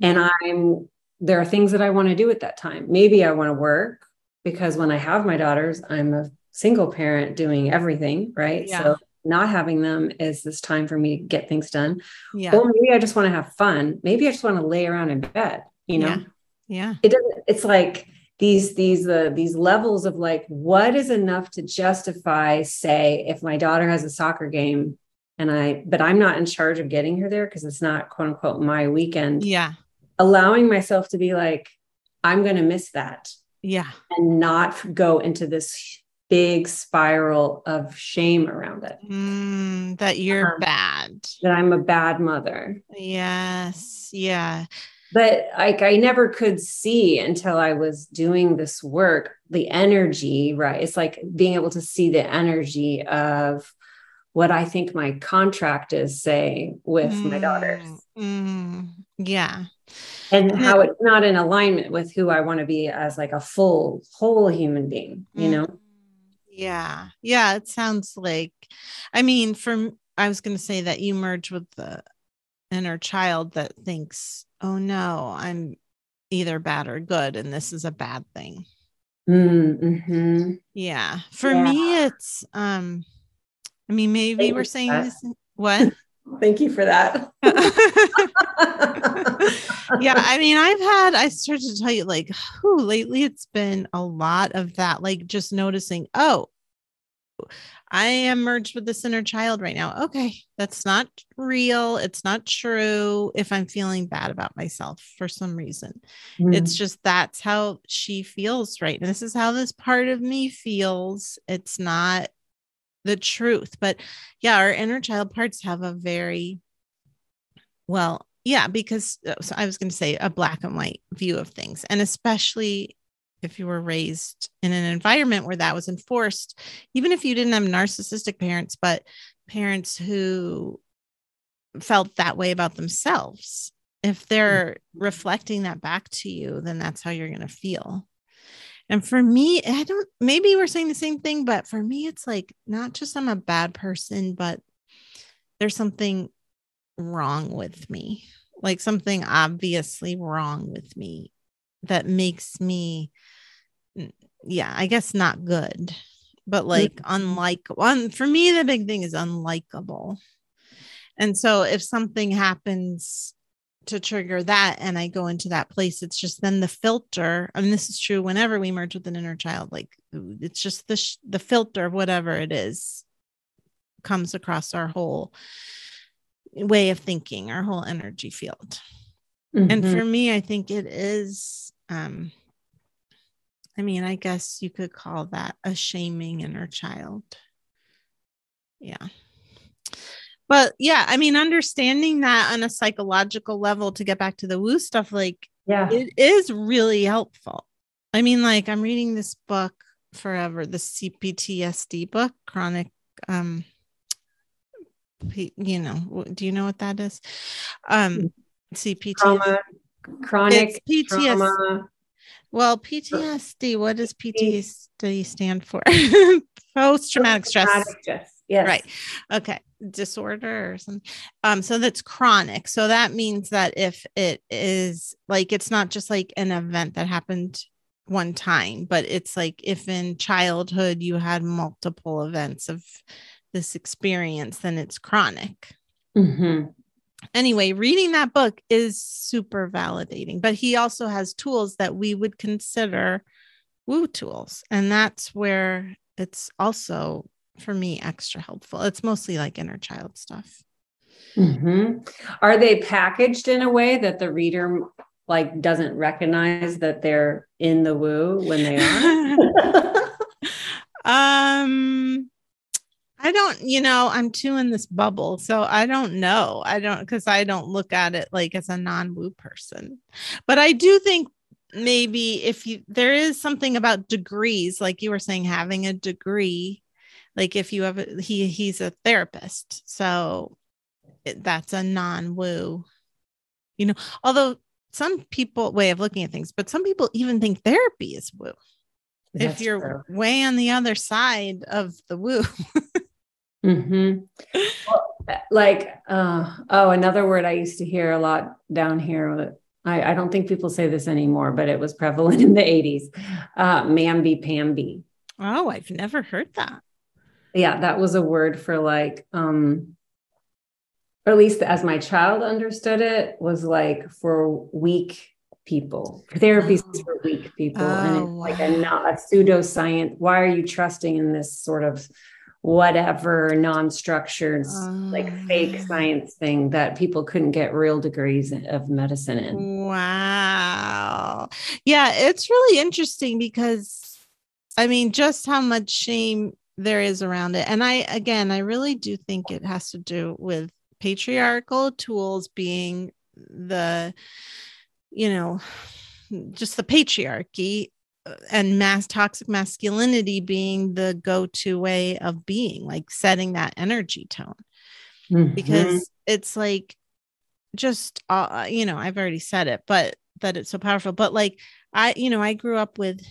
A: and I'm there are things that I want to do at that time. Maybe I want to work because when I have my daughters, I'm a single parent doing everything, right?
B: Yeah.
A: So not having them is this time for me to get things done.
B: Yeah.
A: Or maybe I just want to have fun. Maybe I just want to lay around in bed, you know?
B: Yeah. yeah.
A: It doesn't, it's like these, these, uh, these levels of like, what is enough to justify, say, if my daughter has a soccer game and I, but I'm not in charge of getting her there because it's not quote unquote my weekend.
B: Yeah
A: allowing myself to be like, I'm going to miss that.
B: Yeah.
A: And not go into this big spiral of shame around it.
B: Mm, that you're um, bad.
A: That I'm a bad mother.
B: Yes. Yeah.
A: But like I never could see until I was doing this work, the energy, right? It's like being able to see the energy of what I think my contract is saying with mm, my daughters.
B: Mm, yeah.
A: And how it's not in alignment with who I want to be as like a full, whole human being, you know? Mm,
B: yeah. Yeah. It sounds like, I mean, for, I was going to say that you merge with the inner child that thinks, oh no, I'm either bad or good, and this is a bad thing.
A: Mm-hmm.
B: Yeah. For yeah. me, it's um, I mean, maybe we're saying this. What?
A: Thank you for that.
B: yeah, I mean, I've had I started to tell you like, who lately it's been a lot of that, like just noticing, oh, I am merged with this inner child right now. Okay, that's not real. It's not true if I'm feeling bad about myself for some reason. Mm. It's just that's how she feels right. And this is how this part of me feels. It's not the truth. But yeah, our inner child parts have a very well, yeah, because uh, so I was going to say a black and white view of things. And especially if you were raised in an environment where that was enforced, even if you didn't have narcissistic parents, but parents who felt that way about themselves, if they're mm-hmm. reflecting that back to you, then that's how you're going to feel. And for me, I don't, maybe we're saying the same thing, but for me, it's like not just I'm a bad person, but there's something wrong with me, like something obviously wrong with me that makes me yeah i guess not good but like mm-hmm. unlike one for me the big thing is unlikable and so if something happens to trigger that and i go into that place it's just then the filter I mean this is true whenever we merge with an inner child like it's just the sh- the filter of whatever it is comes across our whole way of thinking our whole energy field mm-hmm. and for me i think it is um I mean, I guess you could call that a shaming inner child. Yeah. But yeah, I mean, understanding that on a psychological level to get back to the woo stuff, like,
A: yeah,
B: it is really helpful. I mean, like, I'm reading this book forever, the CPTSD book, chronic, um, you know, do you know what that is? Um, CPT,
A: trauma, chronic PTSD.
B: Well, PTSD, what does PTSD stand for? Post traumatic stress. stress.
A: Yes.
B: Right. Okay. Disorder or something. Um, so that's chronic. So that means that if it is like it's not just like an event that happened one time, but it's like if in childhood you had multiple events of this experience, then it's chronic.
A: Mm-hmm
B: anyway, reading that book is super validating, but he also has tools that we would consider woo tools. And that's where it's also for me extra helpful. It's mostly like inner child stuff.
A: Mm-hmm. Are they packaged in a way that the reader like doesn't recognize that they're in the woo when they
B: are? um I don't, you know, I'm too in this bubble. So I don't know. I don't, because I don't look at it like as a non woo person. But I do think maybe if you, there is something about degrees, like you were saying, having a degree, like if you have, a, he, he's a therapist. So that's a non woo, you know, although some people, way of looking at things, but some people even think therapy is woo. That's if you're true. way on the other side of the woo.
A: Mm-hmm. Well, like, uh, oh, another word I used to hear a lot down here. I, I, don't think people say this anymore, but it was prevalent in the 80s. Uh, mamby pamby.
B: Oh, I've never heard that.
A: Yeah, that was a word for like, um, or at least as my child understood it, was like for weak people. Therapy oh. for weak people. Oh, and it's wow. like a, not a pseudoscience. Why are you trusting in this sort of whatever non-structured like fake ah. science thing that people couldn't get real degrees of medicine in.
B: Wow. Yeah, it's really interesting because I mean just how much shame there is around it. And I again, I really do think it has to do with patriarchal tools being the you know just the patriarchy and mass toxic masculinity being the go-to way of being like setting that energy tone mm-hmm. because it's like just uh, you know i've already said it but that it's so powerful but like i you know i grew up with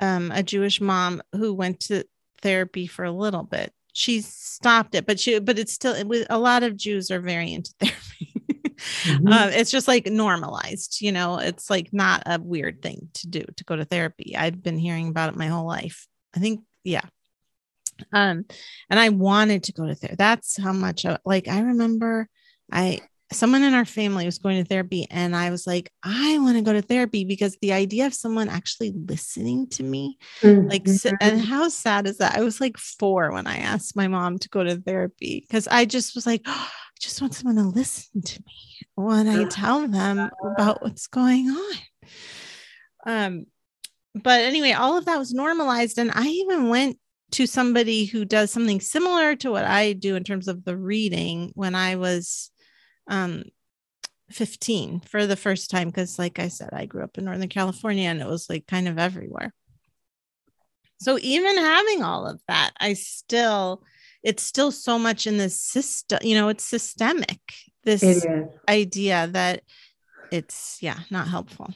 B: um a jewish mom who went to therapy for a little bit. She stopped it but she but it's still with a lot of jews are very into therapy. Mm-hmm. um, it's just like normalized you know? It's like not a weird thing to do to go to therapy. I've been hearing about it my whole life. I think yeah. Um and i wanted to go to therapy that's how much I, like i remember i someone in our family was going to therapy and i was like i want to go to therapy because the idea of someone actually listening to me mm-hmm. like and how sad is that? I was like four when i asked my mom to go to therapy because i just was like oh, i just want someone to listen to me when i tell them about what's going on. Um but anyway all of that was normalized and i even went to somebody who does something similar to what i do in terms of the reading when i was um 15 for the first time because like i said i grew up in northern california and it was like kind of everywhere. So even having all of that i still it's still so much in the system you know it's systemic this idea that it's yeah not helpful.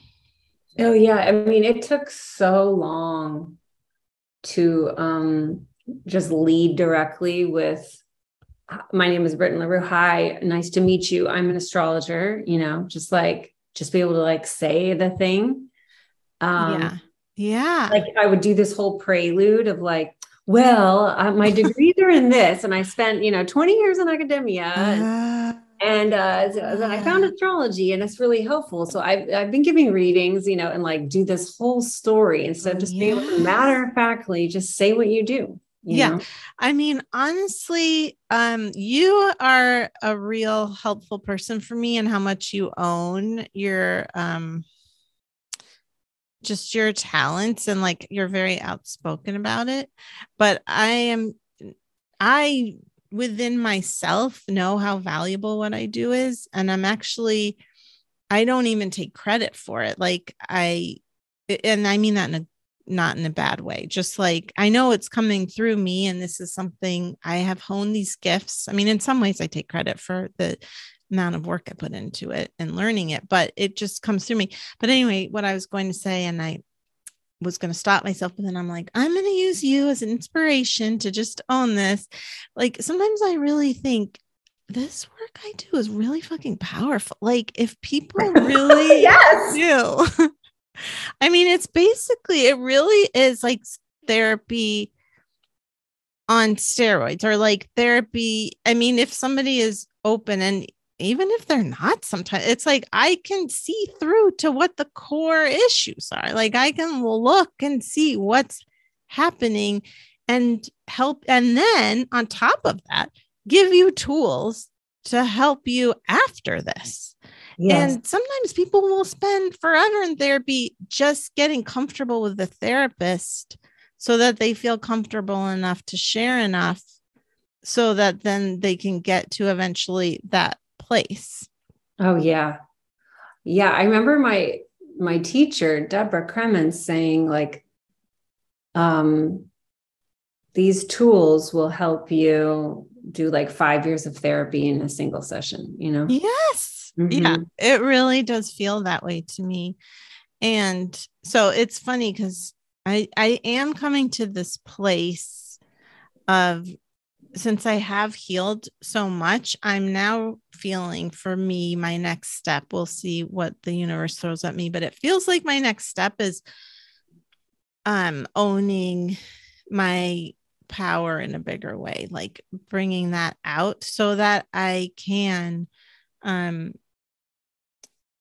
A: Oh yeah. I mean it took so long to um just lead directly with my name is Britton LaRue. Hi, nice to meet you. I'm an astrologer, you know, just like just be able to like say the thing.
B: Um, yeah. Yeah.
A: Like I would do this whole prelude of like, well, uh, my degrees are in this, and I spent, you know, 20 years in academia. Uh, and uh, so I found astrology, and it's really helpful. So I've, I've been giving readings, you know, and like do this whole story instead of just yeah. being matter of factly just say what you do
B: yeah. know? i mean honestly um you are a real helpful person for me and how much you own your um just your talents and like you're very outspoken about it. But i am i within myself know how valuable what i do is and i'm actually i don't even take credit for it. Like i and i mean that in a not in a bad way. Just like I know it's coming through me, and this is something I have honed these gifts. I mean, in some ways, I take credit for the amount of work I put into it and learning it, but it just comes through me. But anyway, what I was going to say, and I was going to stop myself, but then I'm like, I'm going to use you as an inspiration to just own this. Like sometimes I really think this work I do is really fucking powerful. Like if people really
A: yes.
B: do I mean, it's basically, it really is like therapy on steroids or like therapy. I mean, if somebody is open and even if they're not, sometimes it's like I can see through to what the core issues are. Like I can look and see what's happening and help. And then on top of that, give you tools to help you after this. Yes. And sometimes people will spend forever in therapy just getting comfortable with the therapist so that they feel comfortable enough to share enough so that then they can get to eventually that place.
A: Oh yeah. Yeah, I remember my my teacher Deborah Kremens saying like um these tools will help you do like 5 years of therapy in a single session, you know.
B: Yes Mm-hmm. Yeah, it really does feel that way to me. And so it's funny because I I am coming to this place of since I have healed so much, I'm now feeling for me my next step. We'll see what the universe throws at me, but it feels like my next step is um owning my power in a bigger way, like bringing that out so that I can um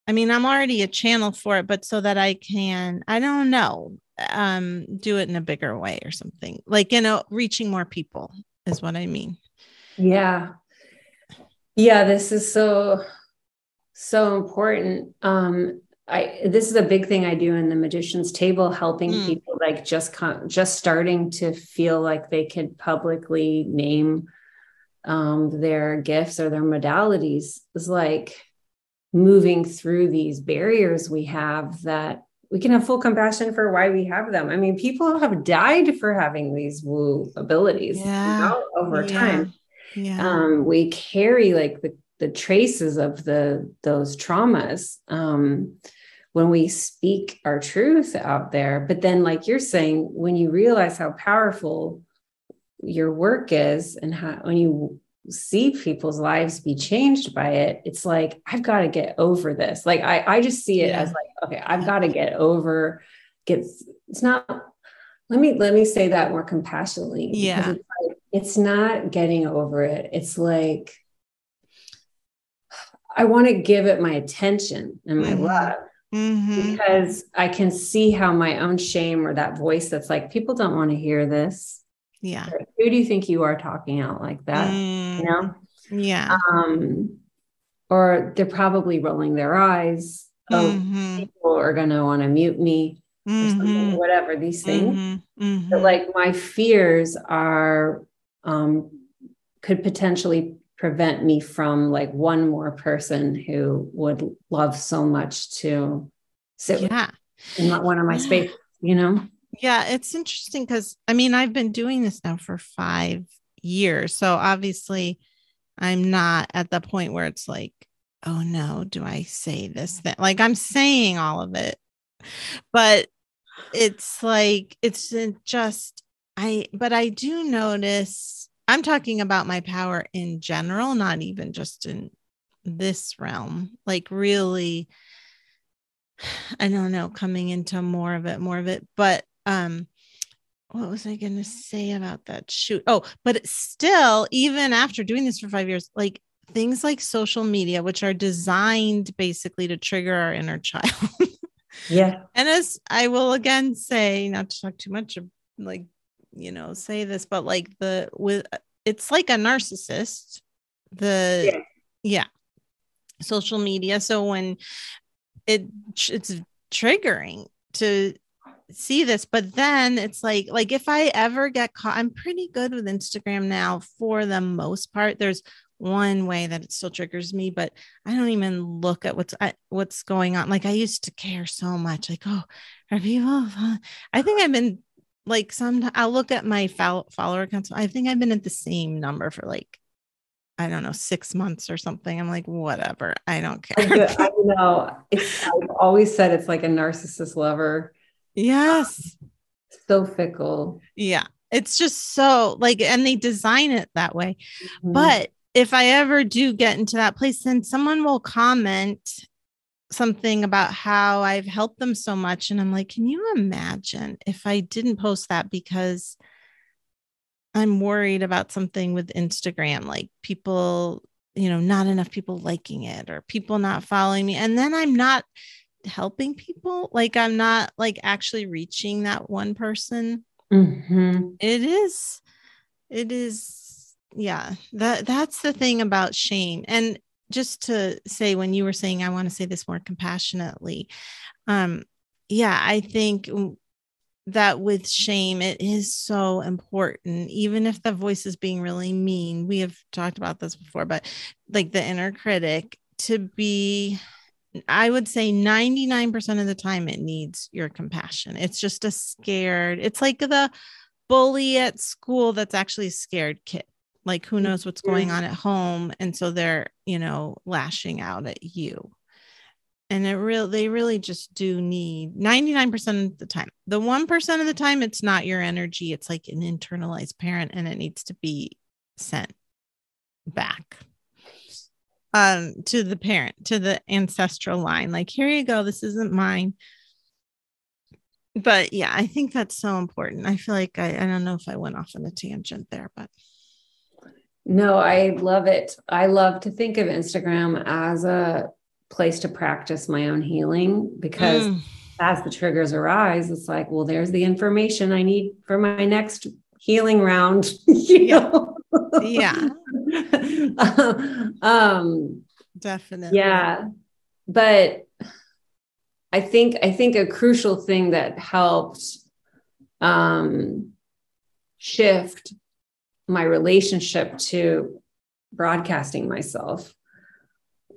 B: I mean, I'm already a channel for it, but so that I can, I don't know, um, do it in a bigger way or something like, you know, reaching more people is what I mean.
A: Yeah. Yeah. This is so, so important. Um, I, this is a big thing I do in the magician's table, helping mm. people like just come, just starting to feel like they could publicly name um, their gifts or their modalities is like moving through these barriers we have that we can have full compassion for why we have them. I mean, people have died for having these woo abilities
B: Yeah.
A: you know, over
B: Yeah.
A: time.
B: Yeah.
A: Um, we carry like the, the traces of the those traumas um, when we speak our truth out there. But then, like you're saying, when you realize how powerful your work is and how when you see people's lives be changed by it it's like i've got to get over this like i i just see it
B: Yeah.
A: as like okay i've got to get over get it's not let me let me say that more compassionately
B: Yeah.
A: it's, like, it's not getting over it it's like i want to give it my attention and my
B: Mhm.
A: love
B: Mhm.
A: because i can see how my own shame or that voice that's like people don't want to hear this
B: Yeah.
A: who do you think you are talking out like that
B: Mm,
A: you know
B: Yeah.
A: um or they're probably rolling their eyes oh
B: Mhm.
A: people are going to want to mute me or something
B: Mhm.
A: whatever these things
B: Mhm. Mhm.
A: but like my fears are um could potentially prevent me from like one more person who would love so much to sit with
B: yeah.
A: in one of my spaces you know
B: Yeah, it's interesting because I mean, I've been doing this now for five years. So obviously, I'm not at the point where it's like, oh no, do I say this? thing? like I'm saying all of it, but it's like, it's just, I, but I do notice, I'm talking about my power in general, not even just in this realm, like really. I don't know, coming into more of it, more of it. But um, what was I gonna say about that shoot? Oh, but it's still, even after doing this for five years, like things like social media, which are designed basically to trigger our inner child.
A: yeah
B: and as I will again say, not to talk too much, of, like you know, say this, but like the with it's like a narcissist. The
A: Yeah.
B: yeah, social media. So when it it's triggering to see this but then it's like like if i ever get caught i'm pretty good with instagram now for the most part. There's one way that it still triggers me but i don't even look at what's I, what's going on. Like i used to care so much like oh are people i think i've been like some i'll look at my follower accounts i think i've been at the same number for like i don't know six months or something. I'm like whatever. I don't
A: I,
B: care.
A: do- I know. It's i've always said it's like a narcissist lover
B: yes
A: so fickle
B: Yeah. It's just so like, and they design it that way.
A: Mhm.
B: But if I ever do get into that place, then someone will comment something about how I've helped them so much. And I'm like, can you imagine if I didn't post that because I'm worried about something with Instagram, like people, you know, not enough people liking it or people not following me. And then I'm not helping people. Like I'm not like actually reaching that one person
A: Mhm.
B: it is it is yeah that that's the thing about shame and just to say when you were saying i want to say this more compassionately um yeah i think that with shame it is so important even if the voice is being really mean we have talked about this before but like the inner critic to be I would say 99% of the time it needs your compassion. It's just a scared, it's like the bully at school that's actually a scared kid. Like who knows what's going on at home. And so they're, you know, lashing out at you. And it real they really just do need 99% of the time. The 1% of the time it's not your energy. It's like an internalized parent and it needs to be sent back um to the parent to the ancestral line like here you go this isn't mine but yeah i think that's so important i feel like i, I don't know if i went off on a tangent there but
A: No, I love it. I love to think of Instagram as a place to practice my own healing because
B: Mm,
A: as the triggers arise, it's like, well, there's the information I need for my next healing round. you
B: Yeah.
A: know?
B: yeah
A: um,
B: definitely
A: yeah. But I think I think a crucial thing that helped um shift my relationship to broadcasting myself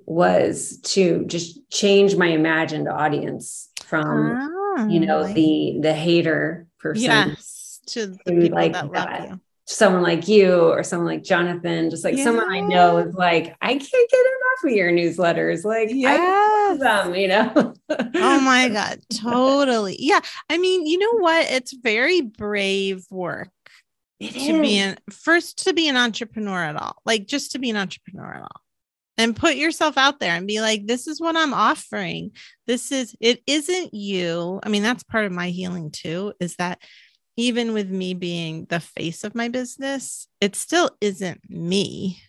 A: was to just change my imagined audience from
B: Oh,
A: you know, the the hater person.
B: yes, to the
A: to
B: people
A: like
B: that
A: that.
B: love you.
A: Someone like you or someone like Jonathan, just like someone I know is like, I can't get enough of your newsletters. Like, I
B: Yes.
A: them, you know.
B: oh my god totally. Yeah i mean you know what? It's very brave work
A: It
B: to be an first to be an entrepreneur at all like just to be an entrepreneur at all. And put yourself out there and be like this is what i'm offering. This is it isn't you. I mean that's part of my healing too is that even with me being the face of my business it still isn't me.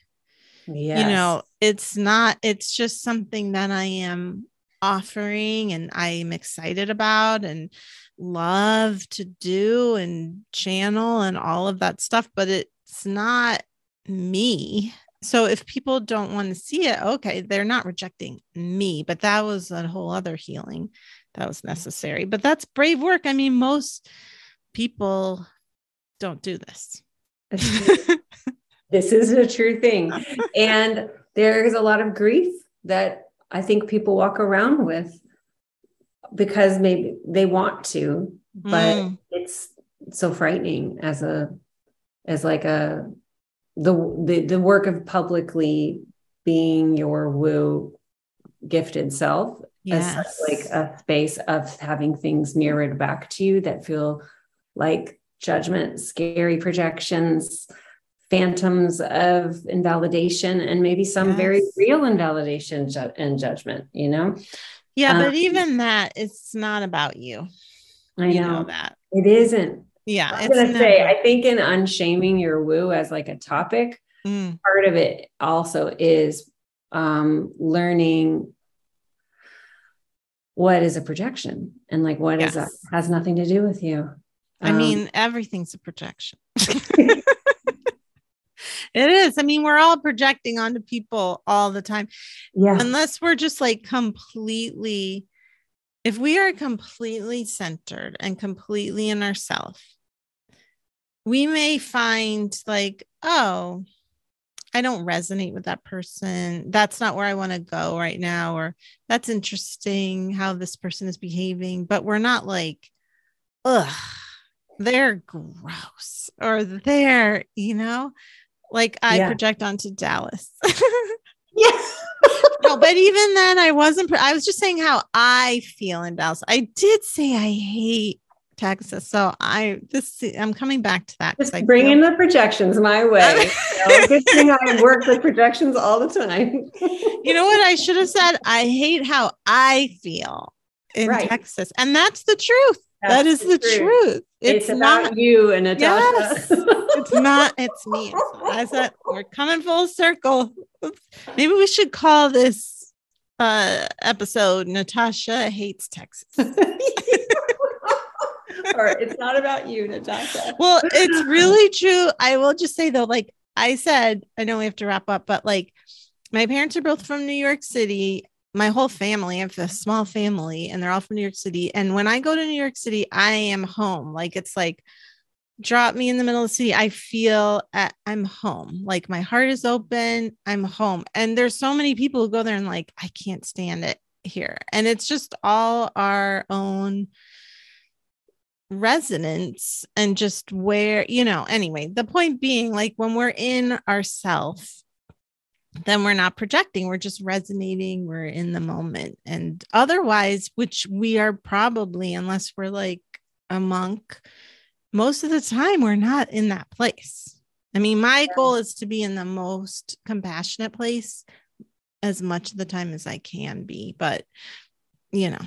A: Yes.
B: you know it's not it's just something that i am offering and i'm excited about and love to do and channel and all of that stuff but it's not me. So if people don't want to see it okay they're not rejecting me but that was a whole other healing that was mm. necessary. But that's brave work. I mean most people don't do this
A: this is a true thing. and there's a lot of grief that I think people walk around with because maybe they want to, but
B: Mm.
A: it's so frightening as a as like a the the the work of publicly being your woo gifted self as like a space of having things mirrored back to you that feel like judgment, scary projections, phantoms of invalidation, and maybe some very real invalidation ju- and judgment. You know,
B: Yeah, but
A: Um,
B: even that, it's not about you.
A: I
B: you
A: know,
B: know that.
A: it isn't.
B: Yeah,
A: I was gonna say, I think in unshaming your woo as like a topic,
B: Mm,
A: part of it also is um, learning what is a projection and like what is that has nothing to do with you.
B: I
A: Um,
B: mean, everything's a projection. it is. I mean, we're all projecting onto people all the time,
A: yeah,
B: unless we're just like completely. If we are completely centered and completely in ourselves, we may find like, oh, I don't resonate with that person. That's not where I want to go right now. Or that's interesting how this person is behaving. But we're not like, ugh, they're gross or they're, you know, like I
A: Yeah.
B: project onto Dallas.
A: yeah.
B: no, but even then, I wasn't, I was just saying how I feel in Dallas. I did say I hate Texas. So I, this, I'm coming back to that.
A: Just bring
B: feel-
A: in the projections my way. You know, good thing I work with projections all the time.
B: you know what I should have said? I hate how I feel in
A: Right.
B: Texas. And that's the truth. that is
A: That's
B: the truth.
A: It's,
B: It's,
A: about
B: not,
A: you and Natasha.
B: Yes. it's not, it's me. So I said, we're coming full circle. Maybe we should call this uh episode Natasha Hates Texas.
A: or it's not about you, Natasha.
B: well, it's really true. I will just say though, like I said, I know we have to wrap up, but like my parents are both from New York City. My whole family, I have a small family, and they're all from New York City. And when I go to New York City, I am home. Like it's like drop me in the middle of the city. I feel at, I'm home. Like my heart is open. I'm home. And there's so many people who go there and like, I can't stand it here. And it's just all our own resonance and just where you know anyway the point being like when we're in ourself then we're not projecting we're just resonating we're in the moment and otherwise which we are probably unless we're like a monk most of the time we're not in that place i mean my goal is to be in the most compassionate place as much of the time as i can be but you know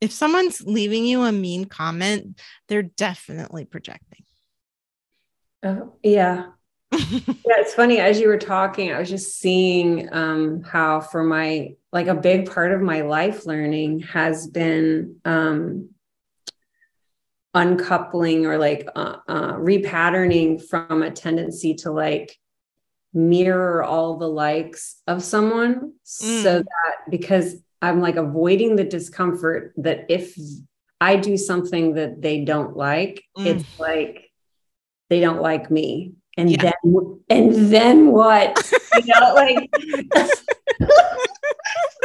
B: if someone's leaving you a mean comment, they're definitely projecting.
A: Oh, yeah. Yeah, it's funny. As you were talking, I was just seeing um, how, for my like a big part of my life learning has been um, uncoupling or like uh, uh, repatterning from a tendency to like mirror all the likes of someone so
B: Mm.
A: that because I'm like avoiding the discomfort that if I do something that they don't like,
B: Mm.
A: it's like they don't like me. And
B: Yeah.
A: then and then what? You know, like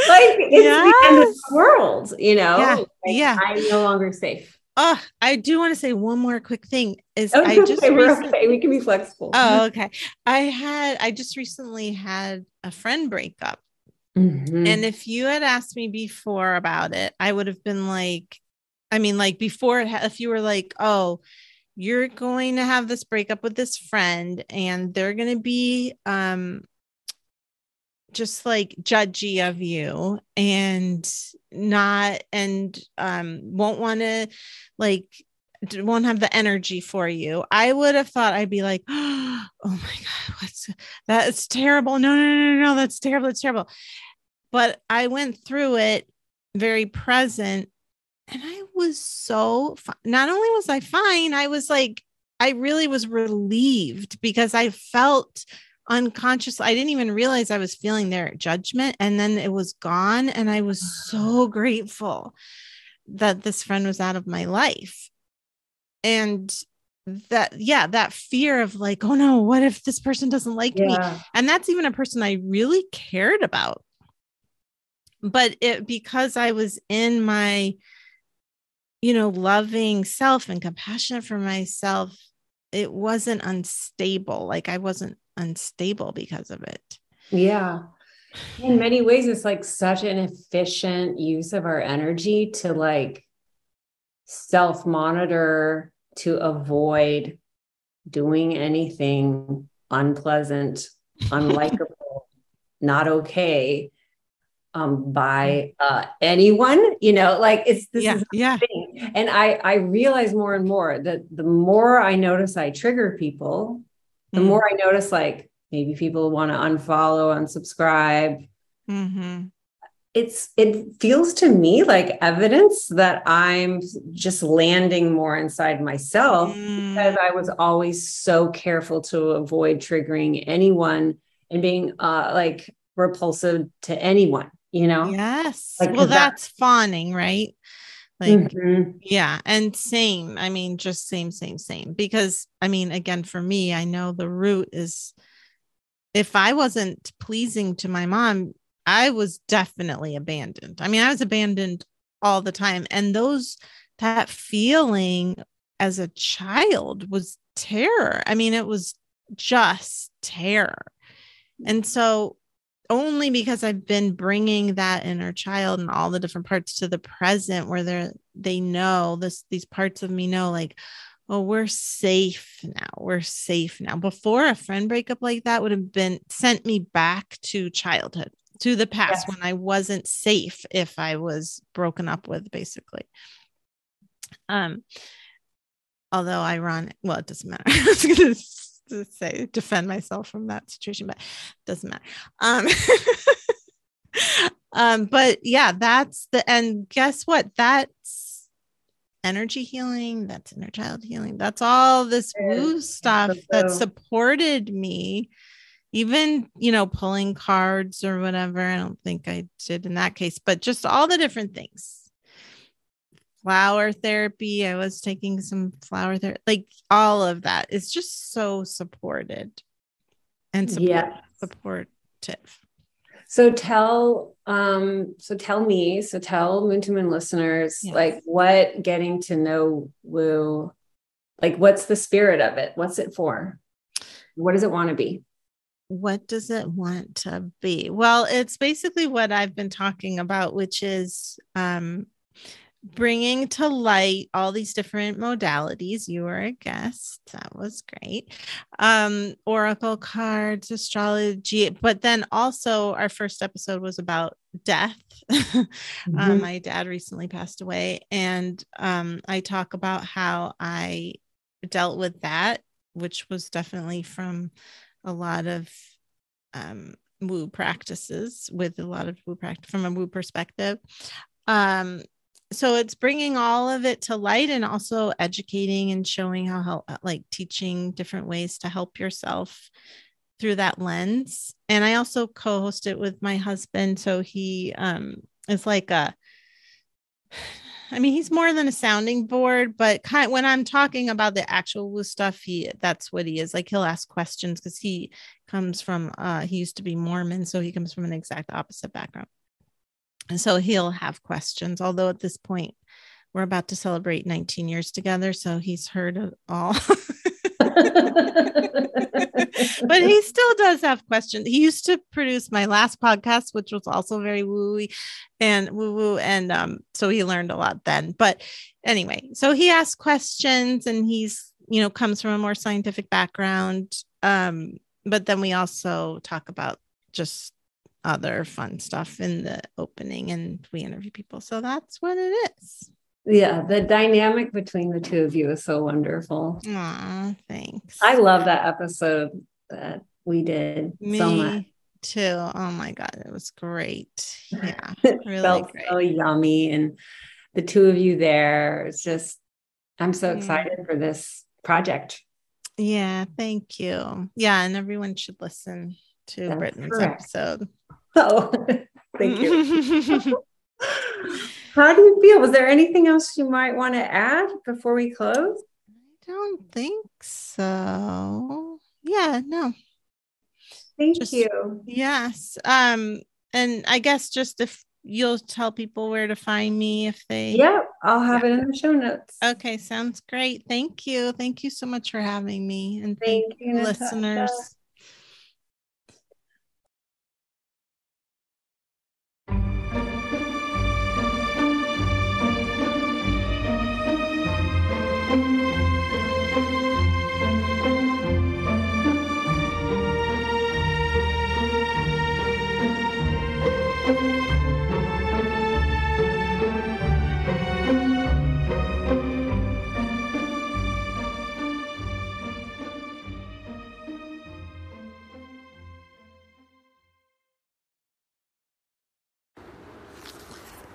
A: like it's yes. the end of the world, you know?
B: Yeah.
A: Like,
B: yeah.
A: I'm no longer safe.
B: Oh, I do want to say one more quick thing is oh, I just
A: okay, recently, okay. we can be flexible.
B: Oh, okay. I had I just recently had a friend break up.
A: Mm-hmm.
B: And if you had asked me before about it, I would have been like, I mean, like before, it, if you were like, oh, you're going to have this breakup with this friend and they're going to be um just like judgy of you and not and um won't want to like won't have the energy for you. I would have thought i'd be like oh my god what's that's terrible. No no no no no that's terrible that's terrible. But i went through it very present and i was so not only was i fine i was like i really was relieved because i felt unconscious. i didn't even realize i was feeling their judgment and then it was gone and i was so grateful that this friend was out of my life and that yeah that fear of like oh no what if this person doesn't like yeah. me and that's even a person i really cared about but it because i was in my you know loving self and compassionate for myself it wasn't unstable like i wasn't unstable because of it.
A: Yeah. In many ways, it's like such an efficient use of our energy to like self monitor to avoid doing anything unpleasant, unlikable, not okay um by uh anyone you know like it's this
B: yeah,
A: is
B: yeah.
A: Thing. And i i realize more and more that the more i notice i trigger people the mm-hmm. more I notice, like maybe people want to unfollow, unsubscribe.
B: Mm-hmm.
A: It's it feels to me like evidence that I'm just landing more inside myself mm. because I was always so careful to avoid triggering anyone and being uh like repulsive to anyone, you know?
B: Yes. Like, well, that's that- fawning, right? Like,
A: mm-hmm.
B: yeah. And same. I mean, just same, same, same. Because, I mean, again, for me, I know the root is if I wasn't pleasing to my mom, I was definitely abandoned. I mean, I was abandoned all the time. And those, that feeling as a child was terror. I mean, it was just terror. And so only because I've been bringing that inner child and all the different parts to the present where they're they know this these parts of me know like oh we're safe now we're safe now. Before a friend breakup like that would have been sent me back to childhood to the past yes. when I wasn't safe if I was broken up with basically. Um although ironic well it doesn't matter. I was gonna to say defend myself from that situation, but it doesn't matter. Um, um, but yeah, that's the and guess what? That's energy healing, that's inner child healing, that's all this woo stuff that supported me. Even, you know, pulling cards or whatever. I don't think I did in that case, but just all the different things flower therapy. I was taking some flower therapy, like all of that. It's just so supported and support-
A: yes.
B: supportive.
A: So tell um so tell me, so tell Moon to Moon listeners yes. like what getting to know woo like what's the spirit of it? What's it for? What does it want to be?
B: What does it want to be? Well, it's basically what I've been talking about, which is um bringing to light all these different modalities. You were a guest. That was great. Um, oracle cards, astrology, but then also our first episode was about death. Um, mm-hmm. um, my dad recently passed away, and um, I talk about how I dealt with that, which was definitely from a lot of um, woo practices with a lot of woo practice from a woo perspective um so it's bringing all of it to light and also educating and showing how help like teaching different ways to help yourself through that lens and i also co-host it with my husband so he um is like a I mean, he's more than a sounding board, but kind of, when I'm talking about the actual stuff, he that's what he is. Like he'll ask questions because he comes from uh he used to be Mormon, so he comes from an exact opposite background. And so he'll have questions. Although at this point, we're about to celebrate 19 years together, so he's heard it all. but he still does have questions. He used to produce my last podcast, which was also very woo and woo woo. And um, so he learned a lot then. But anyway, so he asks questions and he's, you know, comes from a more scientific background. Um, but then we also talk about just other fun stuff in the opening and we interview people. So that's what it is.
A: Yeah, the dynamic between the two of you is so wonderful.
B: Aw, thanks.
A: I love that episode that we did
B: Me
A: so much.
B: too. Oh my god, it was great. Yeah,
A: It
B: really
A: felt
B: great.
A: so yummy. And the two of you there, it's just, I'm so
B: Mm.
A: excited for this project.
B: Yeah, thank you. Yeah, and everyone should listen to
A: That's
B: Britton's
A: correct.
B: episode.
A: Oh, thank you. How do you feel? Was there anything else you might want to add before we close?
B: I don't think so. Yeah, no.
A: Thank
B: Just-
A: you.
B: Yes. Um, and I guess just if you'll tell people where to find me if they
A: Yeah, I'll have it in the show notes.
B: Okay, sounds great. Thank you. Thank you so much for having me. And thank,
A: Thank you,
B: listeners.
A: Natasha.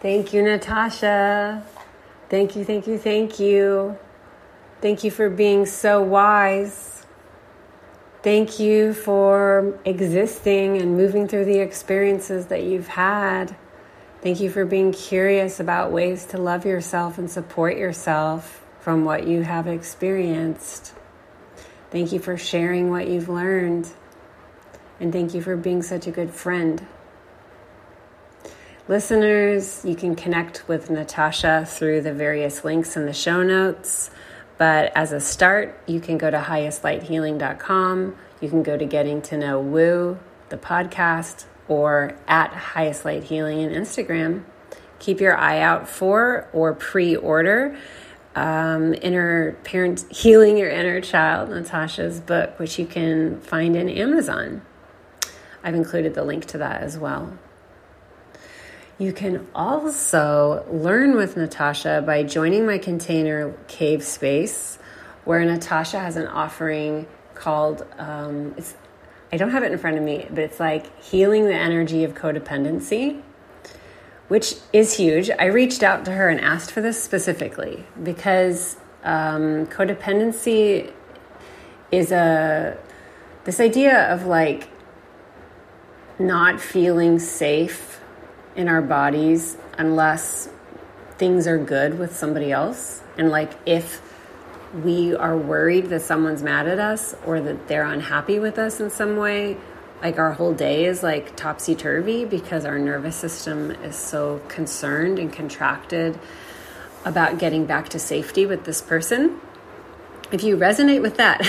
A: Thank you, Natasha. Thank you, thank you, thank you. Thank you for being so wise. Thank you for existing and moving through the experiences that you've had. Thank you for being curious about ways to love yourself and support yourself from what you have experienced. Thank you for sharing what you've learned. And thank you for being such a good friend. Listeners, you can connect with Natasha through the various links in the show notes. But as a start, you can go to highestlighthealing.com. You can go to Getting to Know Woo, the podcast, or at Highest Light Healing in Instagram. Keep your eye out for or pre order um, Inner Parent Healing Your Inner Child, Natasha's book, which you can find in Amazon. I've included the link to that as well. You can also learn with Natasha by joining my container cave space, where Natasha has an offering called um, it's. I don't have it in front of me, but it's like healing the energy of codependency, which is huge. I reached out to her and asked for this specifically because um, codependency is a this idea of like not feeling safe in our bodies unless things are good with somebody else. And like if we are worried that someone's mad at us or that they're unhappy with us in some way, like our whole day is like topsy turvy because our nervous system is so concerned and contracted about getting back to safety with this person. If you resonate with that,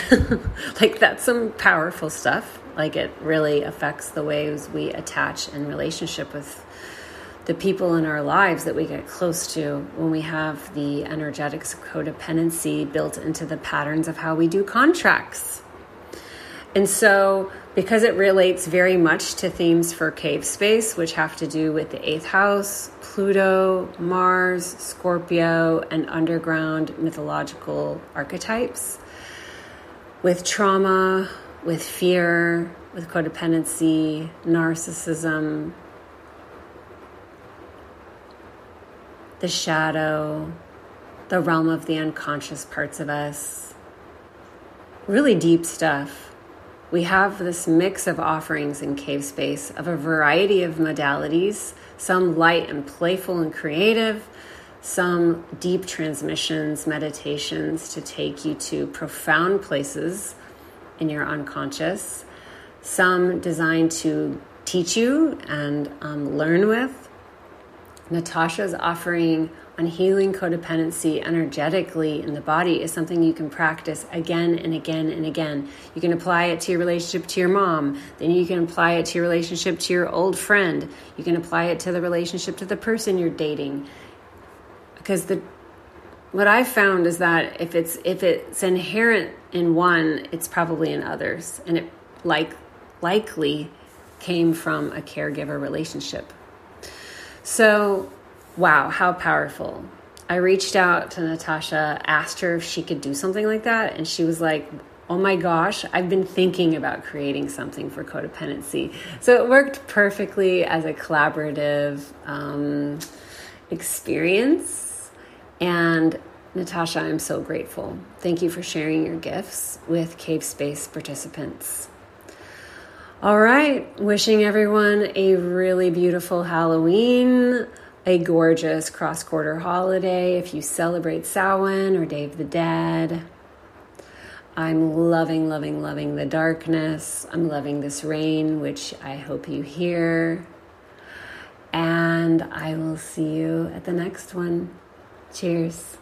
A: like that's some powerful stuff. Like it really affects the ways we attach in relationship with the people in our lives that we get close to when we have the energetics codependency built into the patterns of how we do contracts. And so, because it relates very much to themes for cave space, which have to do with the eighth house, Pluto, Mars, Scorpio, and underground mythological archetypes, with trauma, with fear, with codependency, narcissism, the shadow, the realm of the unconscious parts of us. Really deep stuff. We have this mix of offerings in Cave Space of a variety of modalities, some light and playful and creative, some deep transmissions, meditations to take you to profound places in your unconscious, some designed to teach you and um, learn with, Natasha's offering on healing codependency energetically in the body is something you can practice again and again and again. You can apply it to your relationship to your mom, then you can apply it to your relationship to your old friend. You can apply it to the relationship to the person you're dating. Because the what I've found is that if it's if it's inherent in one, it's probably in others, and it like likely came from a caregiver relationship. So, wow, how powerful! I reached out to Natasha, asked her if she could do something like that, and she was like, oh my gosh, I've been thinking about creating something for codependency. So it worked perfectly as a collaborative um, experience. And Natasha, I'm so grateful. Thank you for sharing your gifts with Cave Space participants. All right, wishing everyone a really beautiful Halloween, a gorgeous cross quarter holiday if you celebrate Samhain or of the Dead. I'm loving, loving, loving the darkness. I'm loving this rain, which I hope you hear. And I will see you at the next one. Cheers.